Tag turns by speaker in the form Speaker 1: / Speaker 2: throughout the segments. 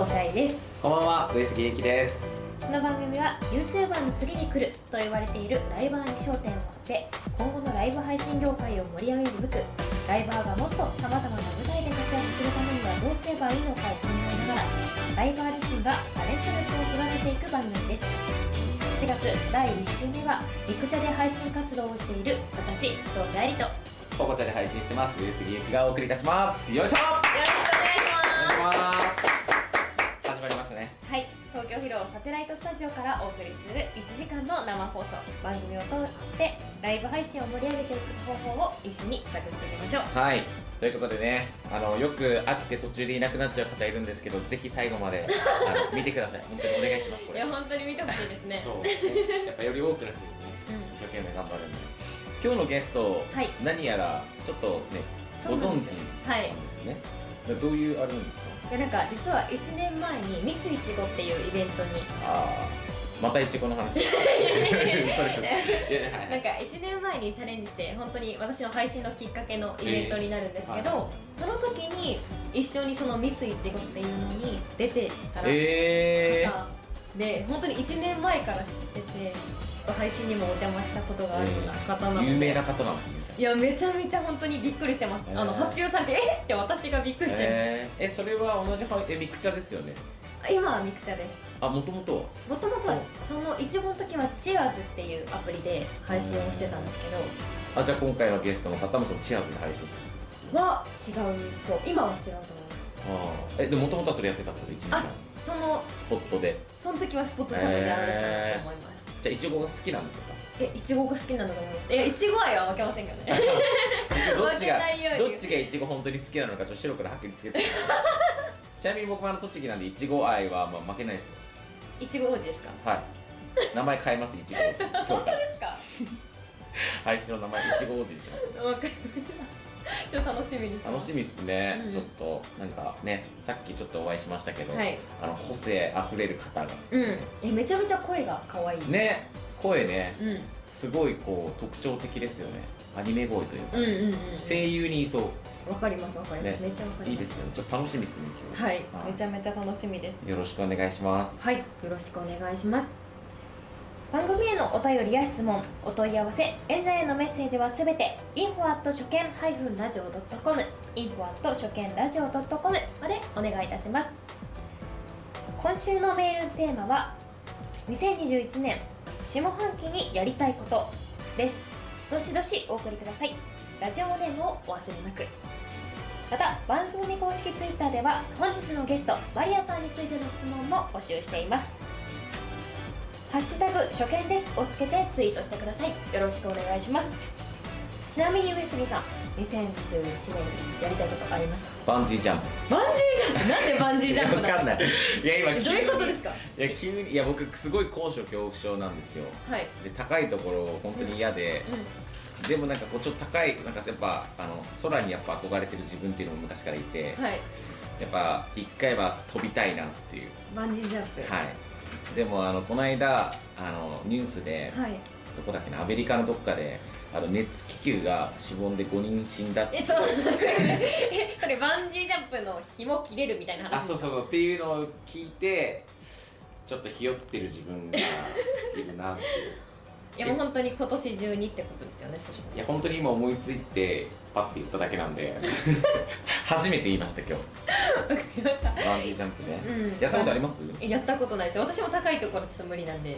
Speaker 1: 藤沙莉です
Speaker 2: こんばんは、上杉ゆきです。
Speaker 1: この番組は YouTuber の次に来ると言われているライバーに焦点を当て今後のライブ配信業界を盛り上げるべくライバーがもっとさまざまな舞台で活躍するためにはどうすればいいのかを考えながらライバー自身がタレント力を育てていく番組です4月第1週目はリクチャで配信活動をしている私藤沙莉とよ
Speaker 2: ここちゃで配信してます、上杉ゆきがお送りいたします。よいしょ
Speaker 1: ろしくお願いします。京サテライトスタジオからお送りする1時間の生放送番組を通してライブ配信を盛り上げていく方法を一緒に探っていきましょう
Speaker 2: はい。ということでね、あの、よく飽きて途中でいなくなっちゃう方いるんですけど、ぜひ最後まで、あの、見てください。本当にお願いします、これ。
Speaker 1: いや本当に見てほしいですね
Speaker 2: そう。やっぱより多くの人にね、
Speaker 1: うん
Speaker 2: 一生懸命頑張るんで。今日のゲスト、
Speaker 1: はい
Speaker 2: 何やら、ちょっとね、ご存知
Speaker 1: ですよはい
Speaker 2: なんですよね。どういうあれなんですか？
Speaker 1: いやなんか実は1年前にミスイチゴっていうイベントに。
Speaker 2: ああ、またいちごの話。
Speaker 1: なんか1年前にチャレンジして本当に私の配信のきっかけのイベントになるんですけど、
Speaker 2: えー。は
Speaker 1: その時に一緒にそのミスイチゴっていうのに出てたら
Speaker 2: えー、
Speaker 1: 方で本当に1年前から知ってて配信にもお邪魔したことがある方なので、
Speaker 2: 有名な方なんですね
Speaker 1: いやめちゃめちゃ本当にびっくりしてます、
Speaker 2: へー。
Speaker 1: あの発表されてえ？っって私がびっくりして
Speaker 2: えー、えそれは同じはえミクチャですよね？
Speaker 1: ます、今はミクチャです。
Speaker 2: あもともとは？
Speaker 1: もともとはそのいちごの時はチアーズっていうアプリで配信をしてたんですけ
Speaker 2: あじゃあ今回のゲストの方もそのチアーズで配信する。
Speaker 1: どは違うと今は違うと思います。
Speaker 2: あー。えでもともとはそれやってたってこと？一日
Speaker 1: あ
Speaker 2: 間
Speaker 1: その
Speaker 2: スポットで。
Speaker 1: その時はスポット多分やられてたと思います、
Speaker 2: じゃあイチゴが好きなんですか？
Speaker 1: えいちごが好きなんだと思いやいちご愛は負けませんけどね。
Speaker 2: どっちがどっちがイチゴ本当に好きなのかちょっと白黒はっきりつけて。ちなみに僕はあの栃木なんでイチゴ愛はまあ負けないですよ。
Speaker 1: いちご王子ですか？
Speaker 2: はい。名前変えますイチゴ王子。今日から
Speaker 1: ですか？
Speaker 2: 配信の名前イチゴ王子にします。
Speaker 1: わかりました ちょっと楽しみに
Speaker 2: 楽しみっすね、
Speaker 1: うん。
Speaker 2: ちょっとなんかねさっきちょっとお会いしましたけど、
Speaker 1: はい。
Speaker 2: あの個性あふれる方が。
Speaker 1: うん。えめちゃめちゃ声が可愛い。
Speaker 2: ね声ね
Speaker 1: うん。
Speaker 2: すごいこう特徴的ですよね。アニメ声というか、
Speaker 1: うんうんうん
Speaker 2: 声優にいそう。
Speaker 1: わかりますわかります、
Speaker 2: ね。
Speaker 1: めっちゃわかります。
Speaker 2: いいですよね。ちょっと楽しみですね今日。
Speaker 1: はい。めちゃめちゃ楽しみです。
Speaker 2: よろしくお願いします。
Speaker 1: はい。よろしくお願いします番組へのお便りや質問お問い合わせ演者へのメッセージはすべて info 初見 -radio.com info 初見 radio.com までお願いいたします。今週のメールテーマは2021年下半期にやりたいことです。どしどしお送りください。ラジオネームをお忘れなく。また番組公式ツイッターでは本日のゲストマリアさんについての質問も募集しています。ハッシュタグ初見です。をつけてツイートしてください。よろしくお願いします。ちなみに上杉さん2021年にやりたいことありますか？
Speaker 2: バンジージャンプ。
Speaker 1: バンジージャンプ？なんでバンジージャンプ
Speaker 2: わかんない。いや今
Speaker 1: えどういうことですか？
Speaker 2: いや急にいや僕すごい高所恐怖症なんですよ。
Speaker 1: はい。
Speaker 2: で高いところ本当に嫌で、でもなんかこうちょっと高いなんかやっぱあの空にやっぱ憧れてる自分っていうのも昔からいて、
Speaker 1: うんはい。
Speaker 2: やっぱ一回は飛びたいなっていう。
Speaker 1: バンジージャンプ。
Speaker 2: はいでもあのこの間あのニュースで、
Speaker 1: はい。
Speaker 2: どこだっけなアメリカのどっかであの熱気球がしぼんで5人死んだって。
Speaker 1: えそう。えそれバンジージャンプの紐切れるみたいな話
Speaker 2: あそうそうそう。っていうのを聞いてちょっとひよってる自分がいるなっていう
Speaker 1: いやもう本当に今年中にってことですよねそした
Speaker 2: いや本当に今思いついてパッて言っただけなんで 初めて言いました今日。
Speaker 1: らわかりました。
Speaker 2: バンジージャンプね、
Speaker 1: うん。
Speaker 2: やったことあります？
Speaker 1: えやったことないです。私も高いところちょっと無理なんで。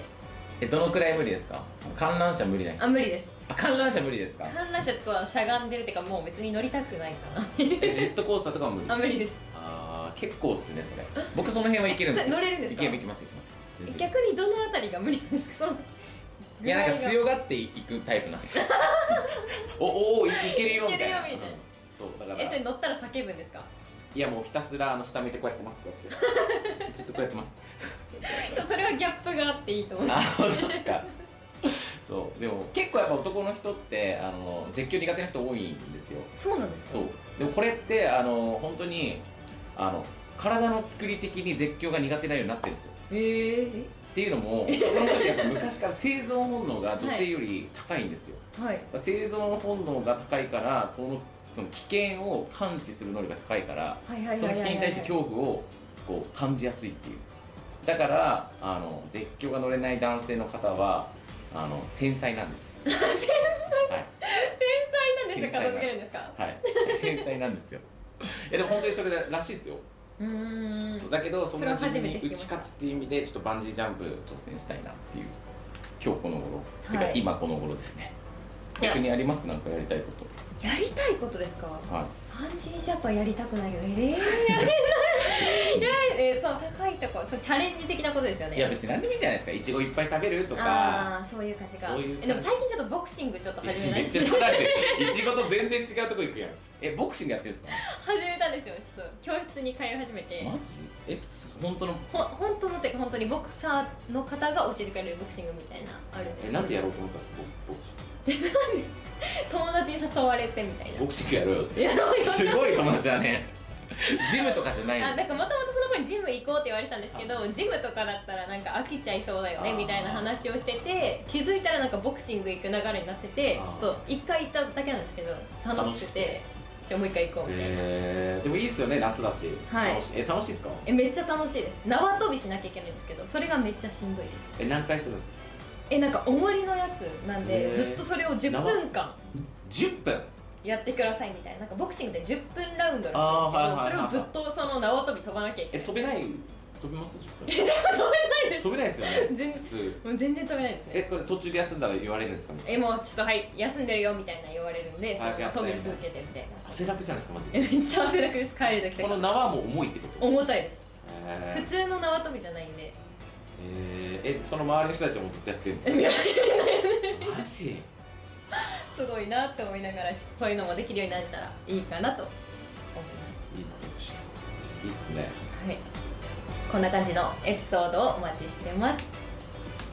Speaker 2: えどのくらい無理ですか？観覧車無理ない
Speaker 1: あ無理です。
Speaker 2: あ観覧車無理ですか？
Speaker 1: 観覧車とはしゃがんでるっていうかもう別に乗りたくないかな
Speaker 2: えジェットコースターとかも無理？
Speaker 1: あ無理です。
Speaker 2: あー結構っすねそれ。僕その辺はいけるんですよ。
Speaker 1: それ乗れるんですか？
Speaker 2: いけるいけますいけます。全然。
Speaker 1: 逆にどのあたりが無理なんですか？その
Speaker 2: いやなんか強がっていくタイプなんですよ。おおおいいけるよみたいな。うん。そうだから。
Speaker 1: えそれ乗ったら叫ぶんですか？
Speaker 2: いやもうひたすらあの下見てこうやってますこうやって ずっとこうやってます。
Speaker 1: それはギャップがあっていいと思う。
Speaker 2: あ本当ですか。そうでも結構やっぱ男の人ってあの絶叫苦手な人多いんですよ。
Speaker 1: そうなんですか？
Speaker 2: そう。でもこれってあの本当にあの体の作り的に絶叫が苦手なようになってるんですよ。
Speaker 1: へえ
Speaker 2: っていうのも 男の人ってやっぱ昔から生存本能が女性より高いんですよ、
Speaker 1: はい。
Speaker 2: 生存本能が高いからそのその危険を感知する能力が高いからその危険に対して恐怖をこう感じやすいっていう。だからあの絶叫が乗れない男性の方はあの繊細なんです。繊細、はい、
Speaker 1: 繊細なんですか片付けるんですか？
Speaker 2: はい。繊細なんですよ。えでも本当にそれらしいですよ
Speaker 1: うーん。
Speaker 2: そうだけどそんな自分に打ち勝つっていう意味でちょっとバンジージャンプ挑戦したいなっていう今日この頃、
Speaker 1: はい。
Speaker 2: てか今この頃ですね。逆にあります？なんかやりたいこ
Speaker 1: やりたいことですか？
Speaker 2: とはい
Speaker 1: パンジージャンプはやりたくないよ。えー、やれないいやえーそう高いとこそうチャレンジ的なことですよね。
Speaker 2: いや別に何でもいいじゃないですか。いちごいっぱい食べるとか。
Speaker 1: ああそういう感じか。
Speaker 2: そういう感じ。
Speaker 1: えでも最近ちょっっとボクシングちょっと始め
Speaker 2: めっちゃ
Speaker 1: た
Speaker 2: だっていちごと全然違うとこ行くやん。えボクシングやってるんですか？
Speaker 1: 始めたんですよ。ちょっと教室に通い始めて。
Speaker 2: マジ？え普通本当の？
Speaker 1: ほ本当のっていうか本当にボクサーの方が教えてくれるボクシングみたいなあるんです
Speaker 2: えなんでやろうと思ったんですかボボク
Speaker 1: 友達に誘われてみたいな
Speaker 2: ボクシングやろうよって。
Speaker 1: やろうよ。
Speaker 2: すごい友達だね。ジムとかじゃない
Speaker 1: あ
Speaker 2: んで
Speaker 1: だからもともとその子にジム行こうって言われてたんですけどジムとかだったらなんか飽きちゃいそうだよねみたいな話をしてて気づいたらなんかボクシング行く流れになっててちょっと一回行っただけなんですけど楽しくてじゃあもう一回行こうみたいな、
Speaker 2: えー、でもいいっすよね夏だし。
Speaker 1: はい。
Speaker 2: 楽しえ楽しいですか？
Speaker 1: えめっちゃ楽しいです。縄跳びしなきゃいけないんですけどそれがめっちゃしんどいです。
Speaker 2: え何回するんですか？
Speaker 1: えなんか重りのやつなんでずっとそれを10分間
Speaker 2: 10分？
Speaker 1: やってくださいみたいな。なんかボクシングで10分ラウンドらしいんですけど、それをずっとその縄跳び飛ばなきゃいけない。
Speaker 2: え飛べない？飛びます？10分。
Speaker 1: えじゃあ飛べないです。
Speaker 2: 飛べないですよね。
Speaker 1: 全
Speaker 2: 普通。
Speaker 1: もう全然飛べないですね。
Speaker 2: えこれ途中で休んだら言われるんですか？ね
Speaker 1: えもうちょっとはい休んでるよみたいな言われるんでその
Speaker 2: 早くやった。よ
Speaker 1: 飛び続けてみたいな。
Speaker 2: 汗だくじゃないですかマジ
Speaker 1: え
Speaker 2: で
Speaker 1: めっちゃ汗だくです。帰る時とか。
Speaker 2: この縄も重いってこと？
Speaker 1: 重たいです。
Speaker 2: え
Speaker 1: 普通の縄跳びじゃないんで。
Speaker 2: ー、えー。えその周りの人たちもずっとやってるの？マジ？
Speaker 1: すごいなって思いながらそういうのもできるようになったらいいかなと思います。
Speaker 2: いいっすね。
Speaker 1: はい。こんな感じのエピソードをお待ちしてます。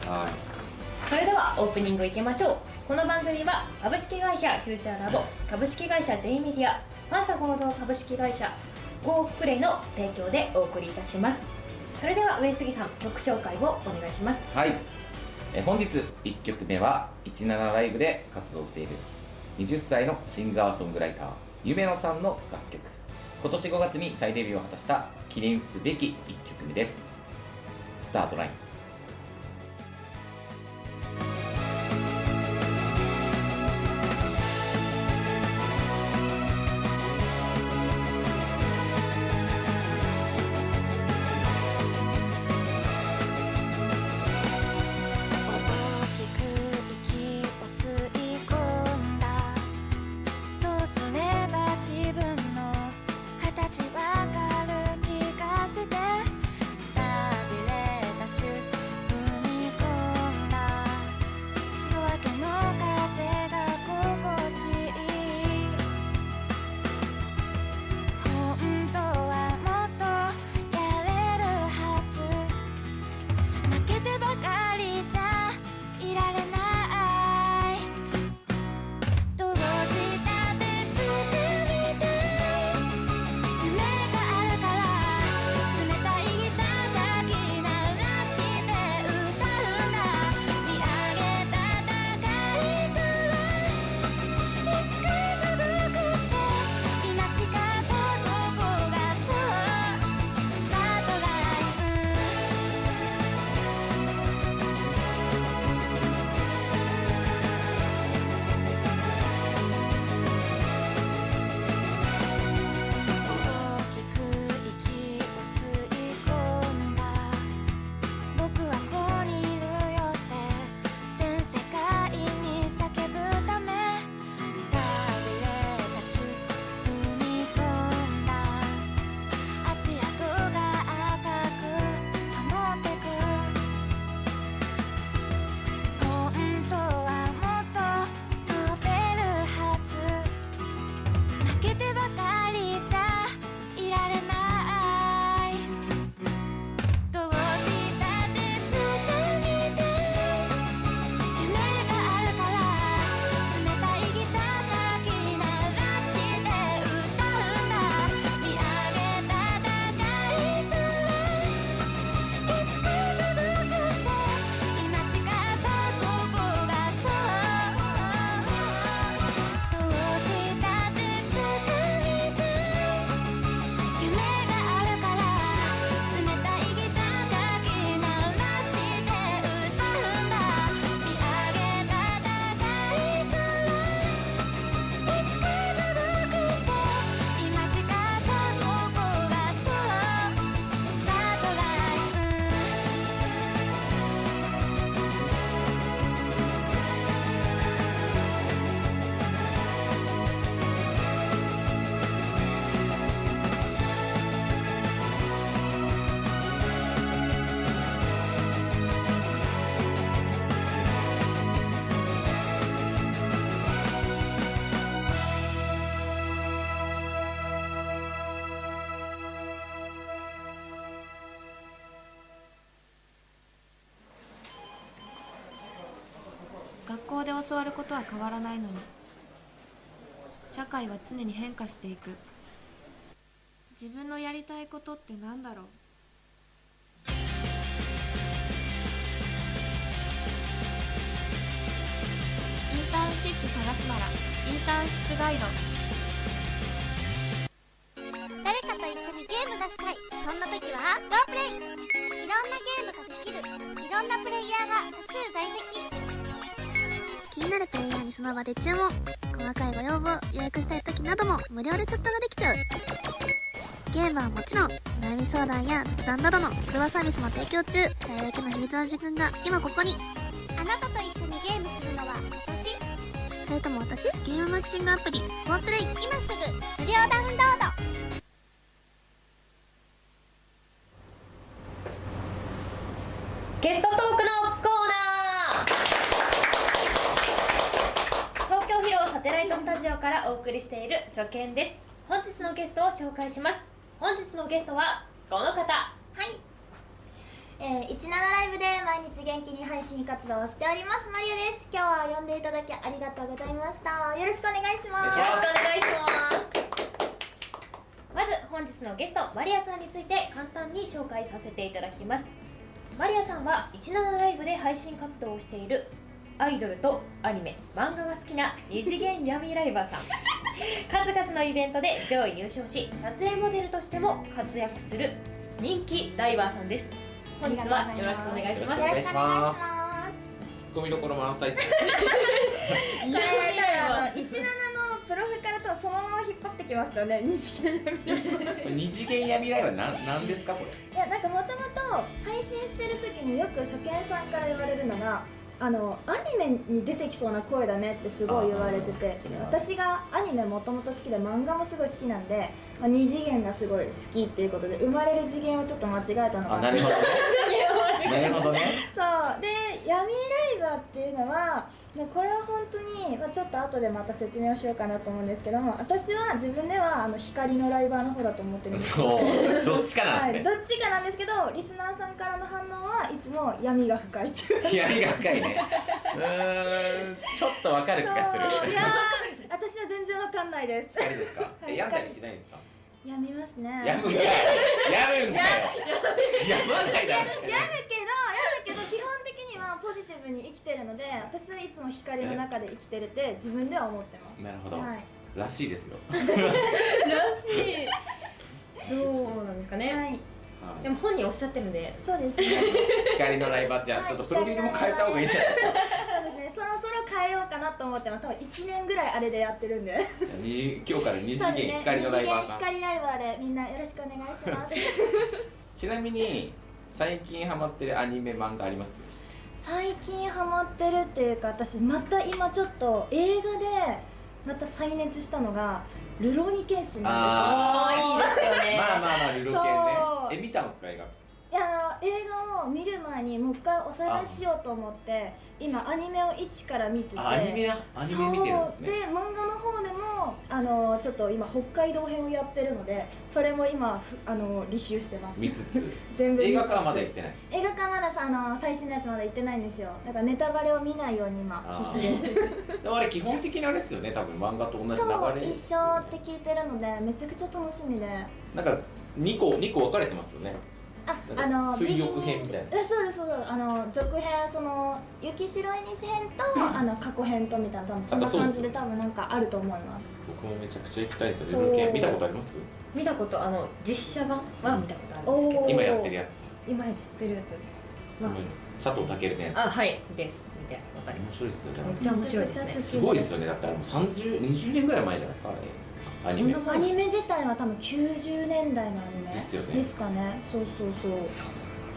Speaker 2: はい。
Speaker 1: それではオープニングいきましょう。この番組は株式会社フューチャーラボ株式会社 J メディアファンサ合同株式会社ゴープレイの提供でお送りいたしますそれでは上杉さん曲紹介をお願いします。
Speaker 2: はい。え本日1曲目は17ライブで活動している20歳のシンガーソングライター夢野さんの楽曲。今年5月に再デビューを果たした記念すべき1曲目です。スタートライン。
Speaker 3: 校で教わることは変わらないのに。社会は常に変化していく。自分のやりたいことってなんだろう。インターンシップ探すならインターンシップガイド。
Speaker 4: 誰かと一緒にゲームがしたい。そんな時はロープレイ。いろんなゲームができる。いろんなプレイヤーが多数在籍。
Speaker 5: になるプレイヤーにその場で注文。細かいご要望予約したい時なども無料でチャットができちゃう。ゲームはもちろん悩み相談や雑談などの通話サービスも提供中。大だけの秘密の時間が今ここに。
Speaker 4: あなたと一緒にゲームするのは私？
Speaker 5: それとも私？ゲームマッチングアプリ。フォープレイ。
Speaker 4: 今すぐ。無料ダウンロード
Speaker 1: ゲストトークのコーナー東京広尾サテライトスタジオからお送りしている初見です。本日のゲストを紹介します。本日のゲストはこの方。
Speaker 6: はい、えー、17ライブで毎日元気に配信活動をしております。マリアです。今日は呼んでいただきありがとうございました。よろしくお願いします。
Speaker 1: よろしくお願いします。まず本日のゲストマリアさんについて簡単に紹介させていただきます。マリアさんは17ライブで配信活動をしているアイドルとアニメ漫画が好きな二次元闇ライバーさん。数々のイベントで上位入賞し撮影モデルとしても活躍する人気ライバーさんです。本日はよろしくお願いします。
Speaker 2: よろしくお願いしま
Speaker 6: す。
Speaker 2: ツッコミどころ満載っす。
Speaker 6: これ多分あの17のプロフィからとそのまま引っ張ってきましたよね西県
Speaker 2: 二次元闇ライブはなんなんですかこれ？
Speaker 6: いやなんかもともと配信してる時によく初見さんから言われるのがあのアニメに出てきそうな声だねってすごい言われてて私がアニメもともと好きで漫画もすごい好きなんで、まあ、二次元がすごい好きっていうことで生まれる次元をちょっと間違えたのか
Speaker 2: あなるほどね。なるほどね。
Speaker 6: そう。で闇ライバーっていうのはもうこれは本当に、まあ、ちょっと後でまた説明をしようかなと思うんですけども私は自分ではあの光のライバーの方だと思ってるんですけど
Speaker 2: そうどっちか。なん
Speaker 6: はい、
Speaker 2: ですね
Speaker 6: どっちかなんですけどリスナーさんからの反応はいつも闇が深いっていう。
Speaker 2: 闇が深いね。うーんちょっとわかる気がする。
Speaker 6: いやー私は全然わかんないです。
Speaker 2: あれですか？え病んだりしないんですか？
Speaker 6: 病みますね。
Speaker 2: 病むんかい。病むんかよ病まないだろ。
Speaker 6: 病むけど病むけど基本的にはポジティブに生きてるので私はいつも光の中で生きてるって自分では思ってます。
Speaker 2: なるほど、
Speaker 6: はい。
Speaker 2: らしいですよ、
Speaker 1: らしい。どうなんですかね、
Speaker 6: はい
Speaker 1: でも本人おっしゃってるんで。
Speaker 6: そうですね。
Speaker 2: 光のライバーじゃあちょっとプロフィールも変えた方がいいんじゃない？ですか
Speaker 6: そうですね。そろそろ変えようかなと思ってます多分1年ぐらいあれでやってるんで。
Speaker 2: に今日から二次元光のライバーさん、
Speaker 6: 二次元光ライバーでみんなよろしくお願いします。
Speaker 2: ちなみに最近ハマってるアニメ漫画あります？
Speaker 6: 最近ハマってるっていうか私また今ちょっと映画でまた再熱したのが「ルローニケンシン」なん
Speaker 1: ああいいですよね。
Speaker 2: まあまあまあルロケンね。え見たんですか映画
Speaker 6: ですいやあの映画を見る前にもう一回おさらいしようと思って今アニメを一から見てて。
Speaker 2: あアニメなアニメ見てるんですね。
Speaker 6: そう。で漫画の方でもあのちょっと今北海道編をやってるのでそれも今ふあの履修してます。
Speaker 2: 見つつ？
Speaker 6: 全部
Speaker 2: 映画館はまだ行ってない？
Speaker 6: 映画館まださあの最新のやつまだ行ってないんですよ。だからネタバレを見ないように今必死で。
Speaker 2: でもあれ基本的にあれですよね多分漫画と同じ流れで
Speaker 6: 一
Speaker 2: すよね。
Speaker 6: 緒って聞いてるのでめちゃくちゃ楽しみで。
Speaker 2: なんか2個二個分かれてますよね
Speaker 6: あの
Speaker 2: 水浴編みたいな。
Speaker 6: えそうですそうです。あの続編その雪白い西編とあの過去編とみたいな多分そんな感じで多分なんかあると思います。
Speaker 2: 僕もめちゃくちゃ行きたいですよルロケン見たことあります？
Speaker 1: 見たことあの実写版は見たことあるんですけど。
Speaker 6: おー
Speaker 2: 今やってるやつ。
Speaker 1: 今やってるやつ。は
Speaker 2: 佐藤健のやつ。
Speaker 1: あはいです。見てわかります。
Speaker 2: 面白いっすよね。
Speaker 1: めっちゃ面白いですね。
Speaker 2: す。ごいっすよね。だってあれもう30 20年ぐらい前じゃないですかあれアニメ。
Speaker 6: アニメ自体は多分90年代のアニメ
Speaker 2: ですよね。
Speaker 6: ですかね。そうそうそう。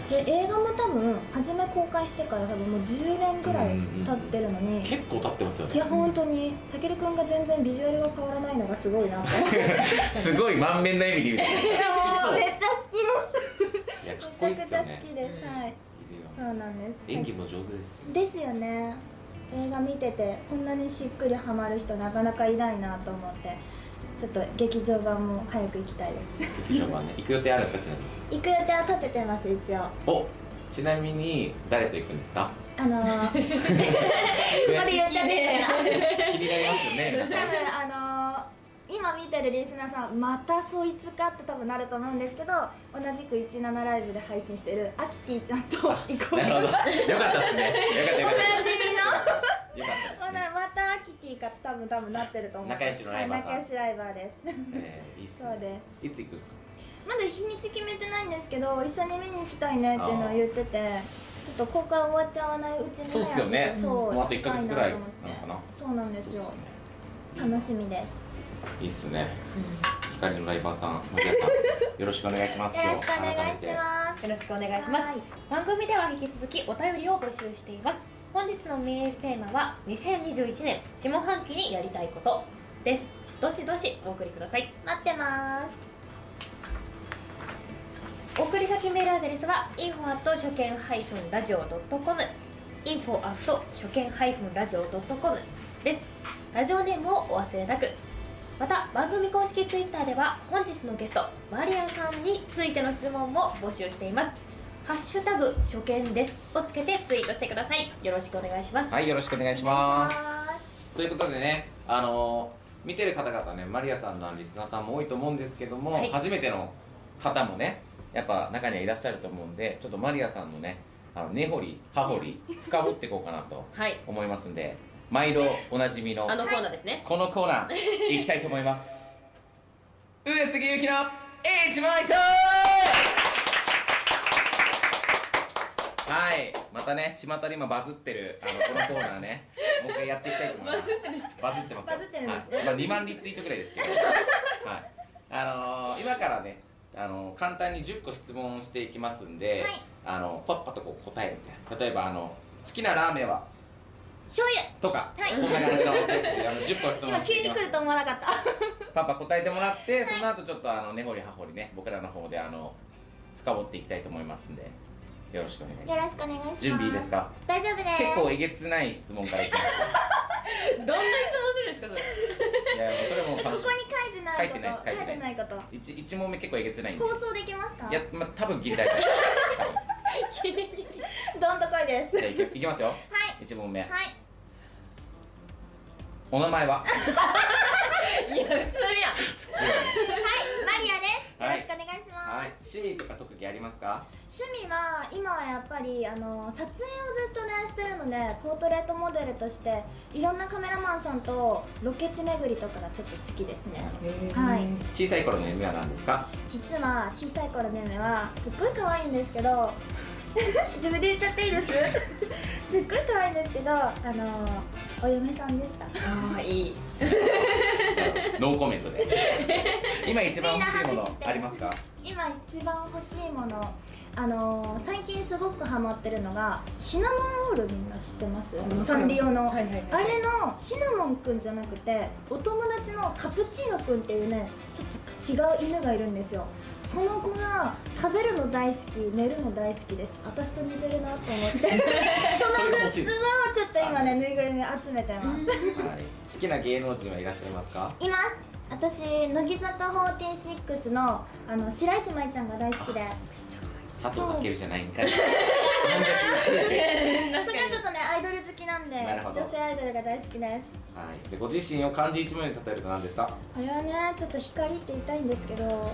Speaker 6: で映画も多分初め公開してから多分もう10年ぐらい経ってるのに、
Speaker 2: 結構経ってますよね。
Speaker 6: いや本当にたけるくんが全然ビジュアルが変わらないのがすごいなって
Speaker 2: すごい満面の笑みで言う。て
Speaker 6: いやもうめっちゃ好き
Speaker 2: いやかっこいいっ
Speaker 6: ですめちゃくちゃ好
Speaker 2: すよね
Speaker 6: きです、はい。そうなんです。
Speaker 2: 演技も上手ですし
Speaker 6: ですよね。映画見ててこんなにしっくりハマる人なかなかいないなと思ってちょっと劇場版も早く行きたいです。
Speaker 2: 劇場版ね。行く予定あるんですかちなみに？
Speaker 6: 行く予定は立ててます一応。
Speaker 2: おちなみに誰と行くんですか？
Speaker 6: あのー、ここで言っちゃって。
Speaker 2: 気になりますよね皆
Speaker 6: 多
Speaker 2: さん。
Speaker 6: 分あのー今見てるリスナーさんまたそいつかって多分なると思うんですけど同じく17ライブで配信してるアキティちゃんと行こう
Speaker 2: なるほど。よかったですね。よかったよか
Speaker 6: お
Speaker 2: った。
Speaker 6: なじみの。
Speaker 2: よかったですね。
Speaker 6: またアキティか多分多分なってると思う。
Speaker 2: 仲良しのライバーさん。
Speaker 6: はい仲良しライバーです。
Speaker 2: えーいいっす
Speaker 6: そう
Speaker 2: ね
Speaker 6: で
Speaker 2: いつ行くんです。か
Speaker 6: まだ日にち決めてないんですけど一緒に見に行きたいねっていうのは言っててちょっと公開終わっちゃわないうちに
Speaker 2: そうっすよね
Speaker 6: そう
Speaker 2: もうあと一ヶ月ぐらいなのかな
Speaker 6: そうなんで。すよ
Speaker 2: ね
Speaker 6: 楽しみです
Speaker 2: いいっすね。光のライバーさんマリアさんよろしくお願いします。
Speaker 6: よろしくお願いします。
Speaker 1: よろしくお願いします。
Speaker 6: はい。
Speaker 1: 番組では引き続きお便りを募集しています。本日のメールテーマは2021年下半期にやりたいことです。どしどしお送りください。
Speaker 6: 待ってます。
Speaker 1: お送り先メールアドレスは info 初見ラジオ .com info 初見ラジオ .com です。ラジオネームをお忘れなくまた番組公式ツイッターでは本日のゲストマリアさんについての質問も募集しています。ハッシュタグ初見ですをつけてツイートしてください。よろしくお願いします。
Speaker 2: はいよろしくお願いしま
Speaker 6: お願いします。
Speaker 2: ということでねあのー見てる方々ねマリアさんのリスナーさんも多いと思うんですけども、
Speaker 1: はい。
Speaker 2: 初めての方もねやっぱ中にはいらっしゃると思うんでちょっとマリアさんのねあの根掘り葉掘り深掘っていこうかなと
Speaker 1: はい。
Speaker 2: 思いますんで毎度おなじみの
Speaker 1: あのコーナーですね、
Speaker 2: このコーナー 行きたいと思います。上杉ゆきの一枚とはいまたね巷で今バズってるあのこのコーナーね もう一回やっていきたいと思います。バズってますよ。
Speaker 6: バズってるんですね。
Speaker 2: はい。まあ、2万リツイートぐらいですけど。はい。あのー今からねあのー簡単に10個質問していきますんで、
Speaker 6: はい。
Speaker 2: あのパッパとこう答えるみたいな。例えばあの好きなラーメンは？
Speaker 6: 醤油。
Speaker 2: とか、
Speaker 6: はい。
Speaker 2: こんな感じのですけどあの10個質問
Speaker 6: 今
Speaker 2: していきます。
Speaker 6: 急に来ると思わなかった。
Speaker 2: パパ答えてもらって、その後ちょっとあの根掘り葉掘りね僕らの方であの深掘っていきたいと思いますんでよろしくお願いしま
Speaker 6: よろしくお願いします。
Speaker 2: す準備いいですか？
Speaker 6: 大丈夫です。
Speaker 2: 結構えげつない質問からいきます。
Speaker 1: どんな質問するんですかそれ？
Speaker 2: いやもうそれも
Speaker 6: ここに書いてないこと。
Speaker 2: 書いてないです書いてない
Speaker 6: こと。
Speaker 2: い一一問目結構えげつないんで。
Speaker 6: 放送できますか？
Speaker 2: いやまあ多分ギリ大丈夫
Speaker 6: どんとこいです。
Speaker 2: じゃあいきいきますよ。
Speaker 6: はい。
Speaker 2: 一問目。
Speaker 6: はい
Speaker 2: お名前は？い
Speaker 1: や普通やん。
Speaker 2: 普通だね。
Speaker 6: はいマリアです。よ
Speaker 2: はい。
Speaker 6: ろしくお願いします、
Speaker 2: はい。趣味とか特技ありますか？
Speaker 6: 趣味は今はやっぱりあの撮影をずっとねしてるのでポートレートモデルとしていろんなカメラマンさんとロケ地巡りとかがちょっと好きですね。はい。
Speaker 2: 小さい頃の夢は何ですか？
Speaker 6: 実は小さい頃の夢はすっごい可愛いんですけど。自分で言っちゃっていいです？すっごい可愛いんですけどあのお嫁さんでした。
Speaker 1: ああいい。
Speaker 2: ノーコメントで。今一番欲しいものありますか？
Speaker 6: 今一番欲しいものあの最近すごくハマってるのがシナモンロールみんな知ってます。サンリオの、
Speaker 1: はいはいはい。
Speaker 6: あれのシナモンくんじゃなくてお友達のカプチーノくんっていうねちょっと違う犬がいるんですよその子が食べるの大好き寝るの大好きでちょっと私と似てるなと思って。そのグッズをちょっと今ねぬいぐるみ集めてます、
Speaker 2: はい。好きな芸能人はいらっしゃいますか？
Speaker 6: います私乃木坂46のあの白石麻衣ちゃんが大好きで。
Speaker 2: 佐藤健じゃないんかい。
Speaker 6: それはちょっとねアイドル好きなんで女性アイドルが大好きです。
Speaker 2: はい、でご自身を漢字一文で例えると何ですか？
Speaker 6: これはねちょっと光って言いたいんですけど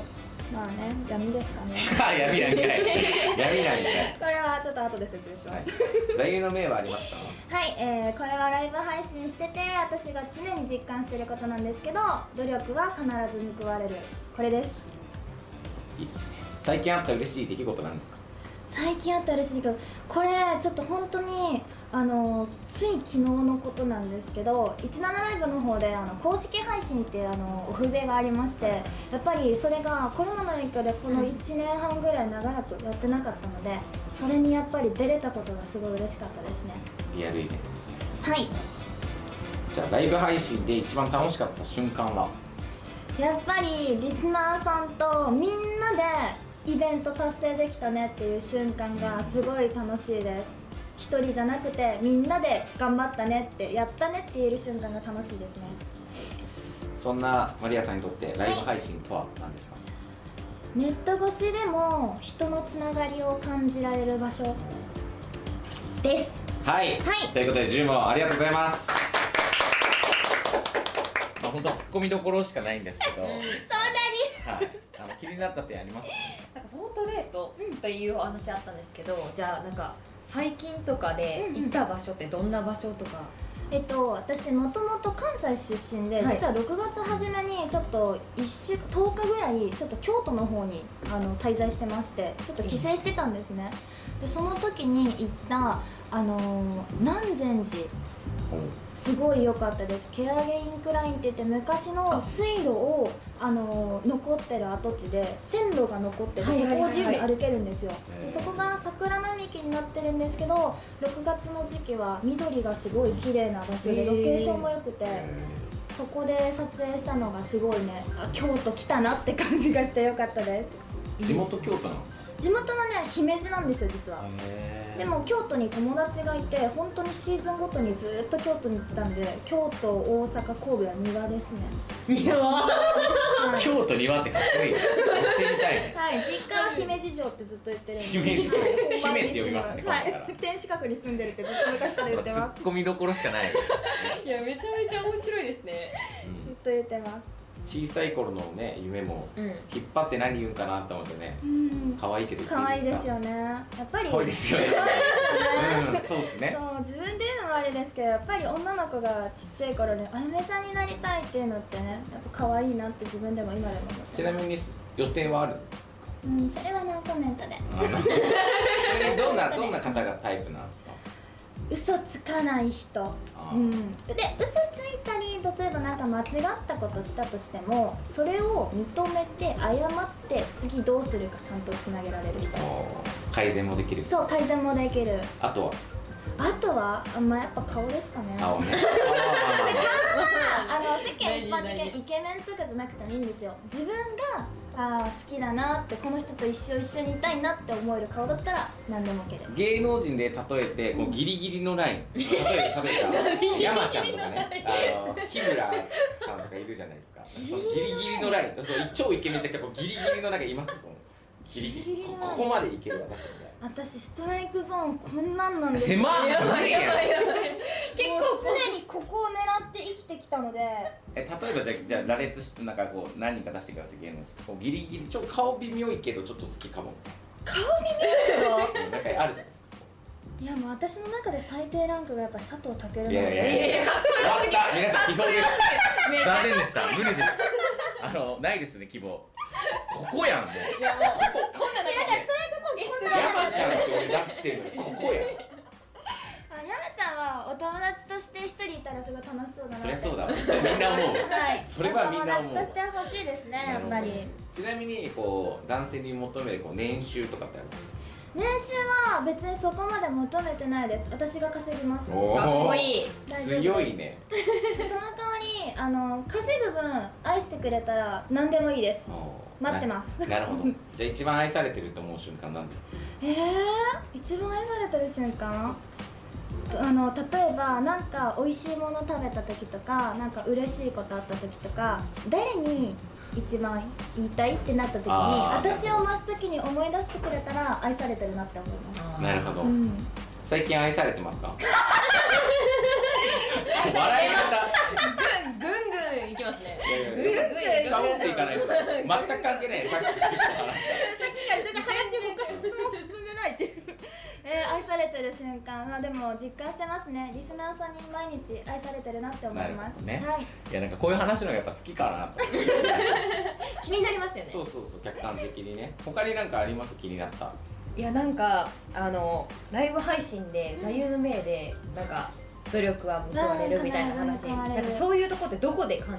Speaker 6: まあね闇ですかね。
Speaker 2: あ 闇なんかい。闇なんかい、
Speaker 6: これはちょっと後で説明します。
Speaker 2: はい、座右の銘はありますか？
Speaker 6: はい、えーこれはライブ配信してて私が常に実感してることなんですけど努力は必ず報われる。これです。
Speaker 2: いいですね。最近あった嬉しい出来事なんですか？
Speaker 6: 最近あった嬉しいけどこれちょっと本当にあのつい昨日のことなんですけど17ライブの方であの公式配信っていうあのお筆がありましてやっぱりそれがコロナの影響でこの1年半ぐらい長らくやってなかったのでそれにやっぱり出れたことがすごい嬉しかったですね。
Speaker 2: リアルイベントですね。
Speaker 6: はい。
Speaker 2: じゃあライブ配信で一番楽しかった瞬間は？
Speaker 6: やっぱりリスナーさんとみんなでイベント達成できたねっていう瞬間がすごい楽しいです一人じゃなくてみんなで頑張ったねってやったねって言える瞬間が楽しいですね。
Speaker 2: そんなマリアさんにとってライブ配信とは何ですか、
Speaker 6: ネット越しでも人のつながりを感じられる場所です。
Speaker 2: はい、
Speaker 4: はい。
Speaker 2: ということで10問ありがとうございます。まあ本当はツッコミどころしかないんですけど、はい、あの気になった点あります？
Speaker 1: なんかボートレートというお話あったんですけどじゃあなんか最近とかで行った場所ってどんな場所とか、
Speaker 6: えっと、私もともと関西出身で、
Speaker 1: はい。
Speaker 6: 実は6月初めにちょっと1週間10日ぐらいちょっと京都の方にあの滞在してましてちょっと帰省してたんですね。でその時に行ったあのー南禅寺すごい良かったです。ケアゲインクラインって言って昔の水路をあのー残ってる跡地で線路が残ってて、
Speaker 1: はいはい
Speaker 6: そこを自由に歩けるんですよ。でそこが桜並木になってるんですけど6月の時期は緑がすごい綺麗な場所でロケーションも良くてそこで撮影したのがすごいねあ京都来たなって感じがして良かったです。
Speaker 2: 地元京都なんですか？
Speaker 6: 地元はね姫路なんですよ実はでも京都に友達がいて本当にシーズンごとにずっと京都に行ってたんで京都大阪神戸は庭ですね。はい。
Speaker 2: 京都庭ってかっこいい行ってみたいね。
Speaker 6: はい、実家は姫路城ってずっと言ってるんで。
Speaker 2: 姫路城。
Speaker 6: はい
Speaker 2: 姫って呼びますね
Speaker 6: はい、天守閣に住んでるってずっと昔から言って
Speaker 2: ツ
Speaker 6: ます。
Speaker 2: ッコミどころしかない、
Speaker 1: いやめちゃめちゃ面白いですね。
Speaker 2: うん。
Speaker 6: ずっと言ってます
Speaker 2: 小さい頃のね夢も
Speaker 1: うん。
Speaker 2: 引っ張って何言うんかなと思ってね
Speaker 6: うん。
Speaker 2: 可愛いけど言
Speaker 6: 可愛い
Speaker 2: です
Speaker 6: よね。やっぱり。
Speaker 2: 可愛いですよね。うんそうですね。
Speaker 6: そう自分で言うのもあれですけどやっぱり女の子がちっちゃい頃にあやめさんになりたいっていうのってねやっぱ可愛いなって自分でも今でも思って
Speaker 2: ちなみに予定はあるんですか？
Speaker 6: うんそれはノーコメントで。
Speaker 2: あのちなみにどんなどんな方がタイプなんですか
Speaker 6: 嘘つかない人。うん、で嘘ついたり例えばなんか間違ったことしたとしてもそれを認めて謝って次どうするかちゃんとつなげられる人。
Speaker 2: 改善もできる。
Speaker 6: そう改善もできる。
Speaker 2: あとは？
Speaker 6: あとはあまあやっぱ顔ですかね。
Speaker 2: 顔ねあ
Speaker 6: の世間一般的にイケメンとかじゃなくてもいいんですよ。自分があー好きだなってこの人と一生一緒にいたいなって思える顔だったら何でも OK です。
Speaker 2: 芸能人で例えてこうギリギリのライン。例えば例えば山ちゃんとかねあの日村さんとかいるじゃないですか。そのギリギリのライン。そう超イケメンじゃなくてこうギリギリの中いますギリギリここまでいける私みたいな
Speaker 6: 私ストライクゾーンこんなんなんです
Speaker 2: 狭っ。
Speaker 1: やばいやばいやばい。
Speaker 6: 結構常にここを狙って生きてきたので。
Speaker 2: え例えばじゃあじゃあ羅列してなんかこう何人か出してください芸能人こうギリギリちょっと顔微妙いけどちょっと好きかも。
Speaker 6: 顔に見るけど
Speaker 2: うんなんかあるじゃないですか
Speaker 6: いやもう私の中で最低ランクがやっぱ佐藤健
Speaker 2: いやいやいや。
Speaker 6: で
Speaker 2: いや終わった皆さん希望です残念でした。無理です。あのないですね希望。ここやんもう。
Speaker 1: いやもう
Speaker 2: ここ。
Speaker 1: こんな中で
Speaker 2: 山ちゃんって俺出してるここやん。
Speaker 6: あ山ちゃんはお友達として一人いたらすごい楽しそうだなって。
Speaker 2: そりゃそうだわみんな思う。
Speaker 6: はい。
Speaker 2: それはみんな思う。
Speaker 6: お友達としてほしいですねやっぱり。
Speaker 2: ちなみにこう男性に求めるこう年収とかってあるんですか？
Speaker 6: 年収は別にそこまで求めてないです。私が稼ぎます。
Speaker 1: かっこいい。
Speaker 2: 強いね。
Speaker 6: 代わりあの稼ぐ分愛してくれたら何でもいいです。待ってます。
Speaker 2: ななるほど。じゃあ一番愛されてると思う瞬間なんですか？
Speaker 6: えー、一番愛されてる瞬間？あの例えばなんか美味しいもの食べた時とかなんか嬉しいことあった時とか誰に一番言いたいってなった時に私を真っ先に思い出してくれたら愛されてるなって思います。
Speaker 2: なるほど、
Speaker 6: うん。
Speaker 2: 最近愛されてますか？笑い方。
Speaker 1: ぐんぐんぐんいきますね。ぐんぐんいきます
Speaker 2: 深掘っていかないと。全く関係ない。さっき10個話した。
Speaker 6: さっきから全然話を他質問進えー、愛されてる瞬間。はでも実感してますね。リスナーさんに毎日愛されてるなって思います。
Speaker 2: なるほどね。
Speaker 6: はい。
Speaker 2: いやなんかこういう話のがやっぱ好きかなと。
Speaker 1: 気になりますよね。
Speaker 2: そうそうそう客観的にね。他になんかあります？気になった。
Speaker 1: いやなんかあのライブ配信で座右の銘でなんか努力は報われるみたいな話。なんかそういうとこってどこでかん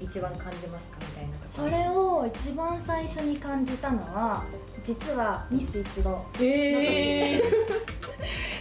Speaker 1: 一番感じますかみたいな
Speaker 6: それを一番最初に感じたのは実はミスいちご
Speaker 1: ええ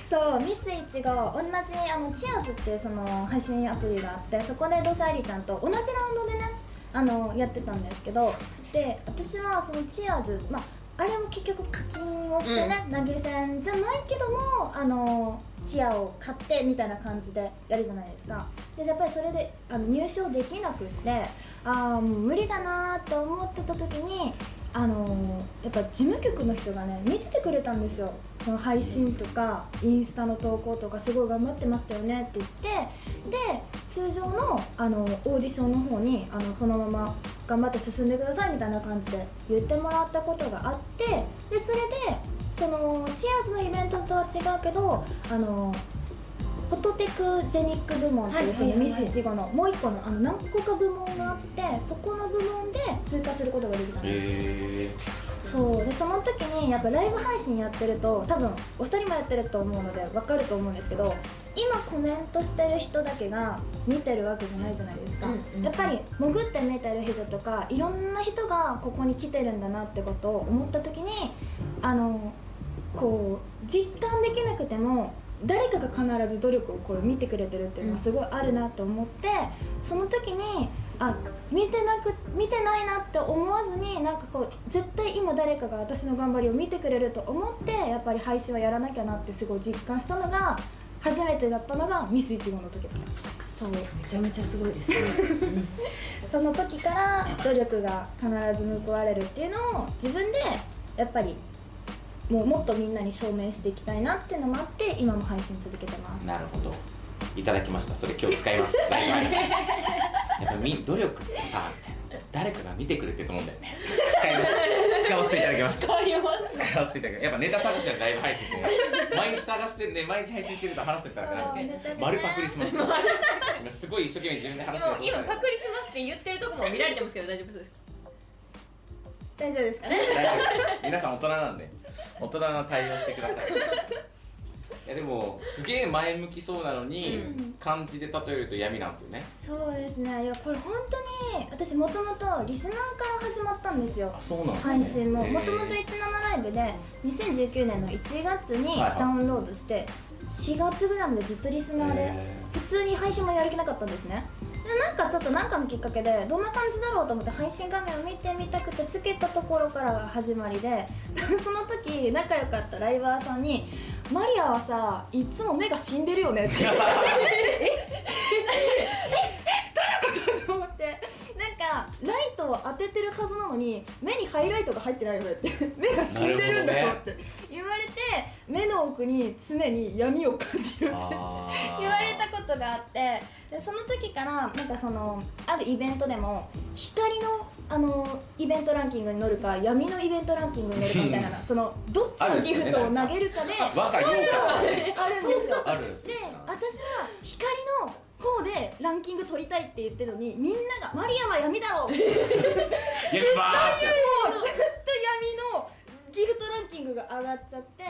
Speaker 6: そうミスいちご同じあのチアーズっていうその配信アプリがあってそこでロサイリちゃんと同じラウンドでねあのやってたんですけどで私はそのチアーズまああれも結局課金をしてね、投げ銭じゃないけどもあのチアを買ってみたいな感じでやるじゃないですか。でやっぱりそれであの入賞できなくってああもう無理だなーって思ってた時にあのやっぱ事務局の人がね見ててくれたんですよ。その配信とかインスタの投稿とかすごい頑張ってましたよねって言ってで通常のあのオーディションの方にあのそのまま頑張って進んでくださいみたいな感じで言ってもらったことがあってでそれそのチアーズのイベントとは違うけどあのフォトテクジェニック部門っていうそのミスいちごのもう一個のあの何個か部門があってそこの部門で通過することができたんです。よ
Speaker 2: へ
Speaker 6: そう。でその時にやっぱライブ配信やってると多分お二人もやってると思うので分かると思うんですけど今コメントしてる人だけが見てるわけじゃないじゃないですか、
Speaker 1: うんうん。
Speaker 6: やっぱり潜って見てる人とかいろんな人がここに来てるんだなってことを思った時にあのこう実感できなくても誰かが必ず努力をこれ見てくれてるっていうのがすごいあるなと思って、その時にあ見てなく見てないなって思わずになんかこう絶対今誰かが私の頑張りを見てくれると思ってやっぱり配信はやらなきゃなってすごい実感したのが初めてだったのがミスいちごの時だったそう。
Speaker 1: めちゃめちゃすごいですね。
Speaker 6: その時から努力が必ず報われるっていうのを自分でやっぱりもうもっとみんなに証明していきたいなっていうのもあって今も配信続けてます。
Speaker 2: なるほど。いただきました。それ今日使います。やっぱみ努力ってさみたいな。誰かが見てくれてると思うんだよね。使います。使わせていただきます。
Speaker 1: 使います。
Speaker 2: 使わせていただきます。やっぱネタ探しのライブ配信って毎日探してね毎日配信してると話せたらなくて丸パクリします 今すごい一生懸命自分で話す
Speaker 1: 今パクリしますって言ってるとこも見られてますけど大丈夫です。か
Speaker 6: 大丈夫ですかね？
Speaker 2: 皆さん大人なんで大人な対応してください。いやでもすげえ前向きそうなのに、
Speaker 1: うん。
Speaker 2: 漢字で例えると闇なんですよね。
Speaker 6: そうですね。いやこれ本当に私もともとリスナーから始まったんですよ。
Speaker 2: あそうなんですね。
Speaker 6: 配信も。もともと17ライブで2019年の1月に
Speaker 2: はいはい。
Speaker 6: ダウンロードして4月ぐらいまでずっとリスナーで
Speaker 2: へ
Speaker 6: 普通に配信もやる気なかったんですね。でなんかちょっと何かのきっかけでどんな感じだろうと思って配信画面を見てみたくてつけたところからが始まりで その時仲良かったライバーさんに「マリアはさいつも目が死んでるよね」って。言われてと？思って。なんかライトを当ててるはずなのに目にハイライトが入ってないよねって。目が死んでるんだよって言われて目の奥に常に闇を感じるって。言われたことがあってでその時からなんかそのあるイベントでも光のあのイベントランキングに乗るか闇のイベントランキングに乗るかみたいなそのどっちのギフトを投げるかで
Speaker 2: 和か陽か
Speaker 6: あるんですよ。
Speaker 2: あるんです
Speaker 6: で
Speaker 2: よ
Speaker 6: 私は光の方でランキング取りたいって言ってるのにみんなが「マリアは闇だろ! 」もうずっと闇のギフトランキングが上がっちゃって、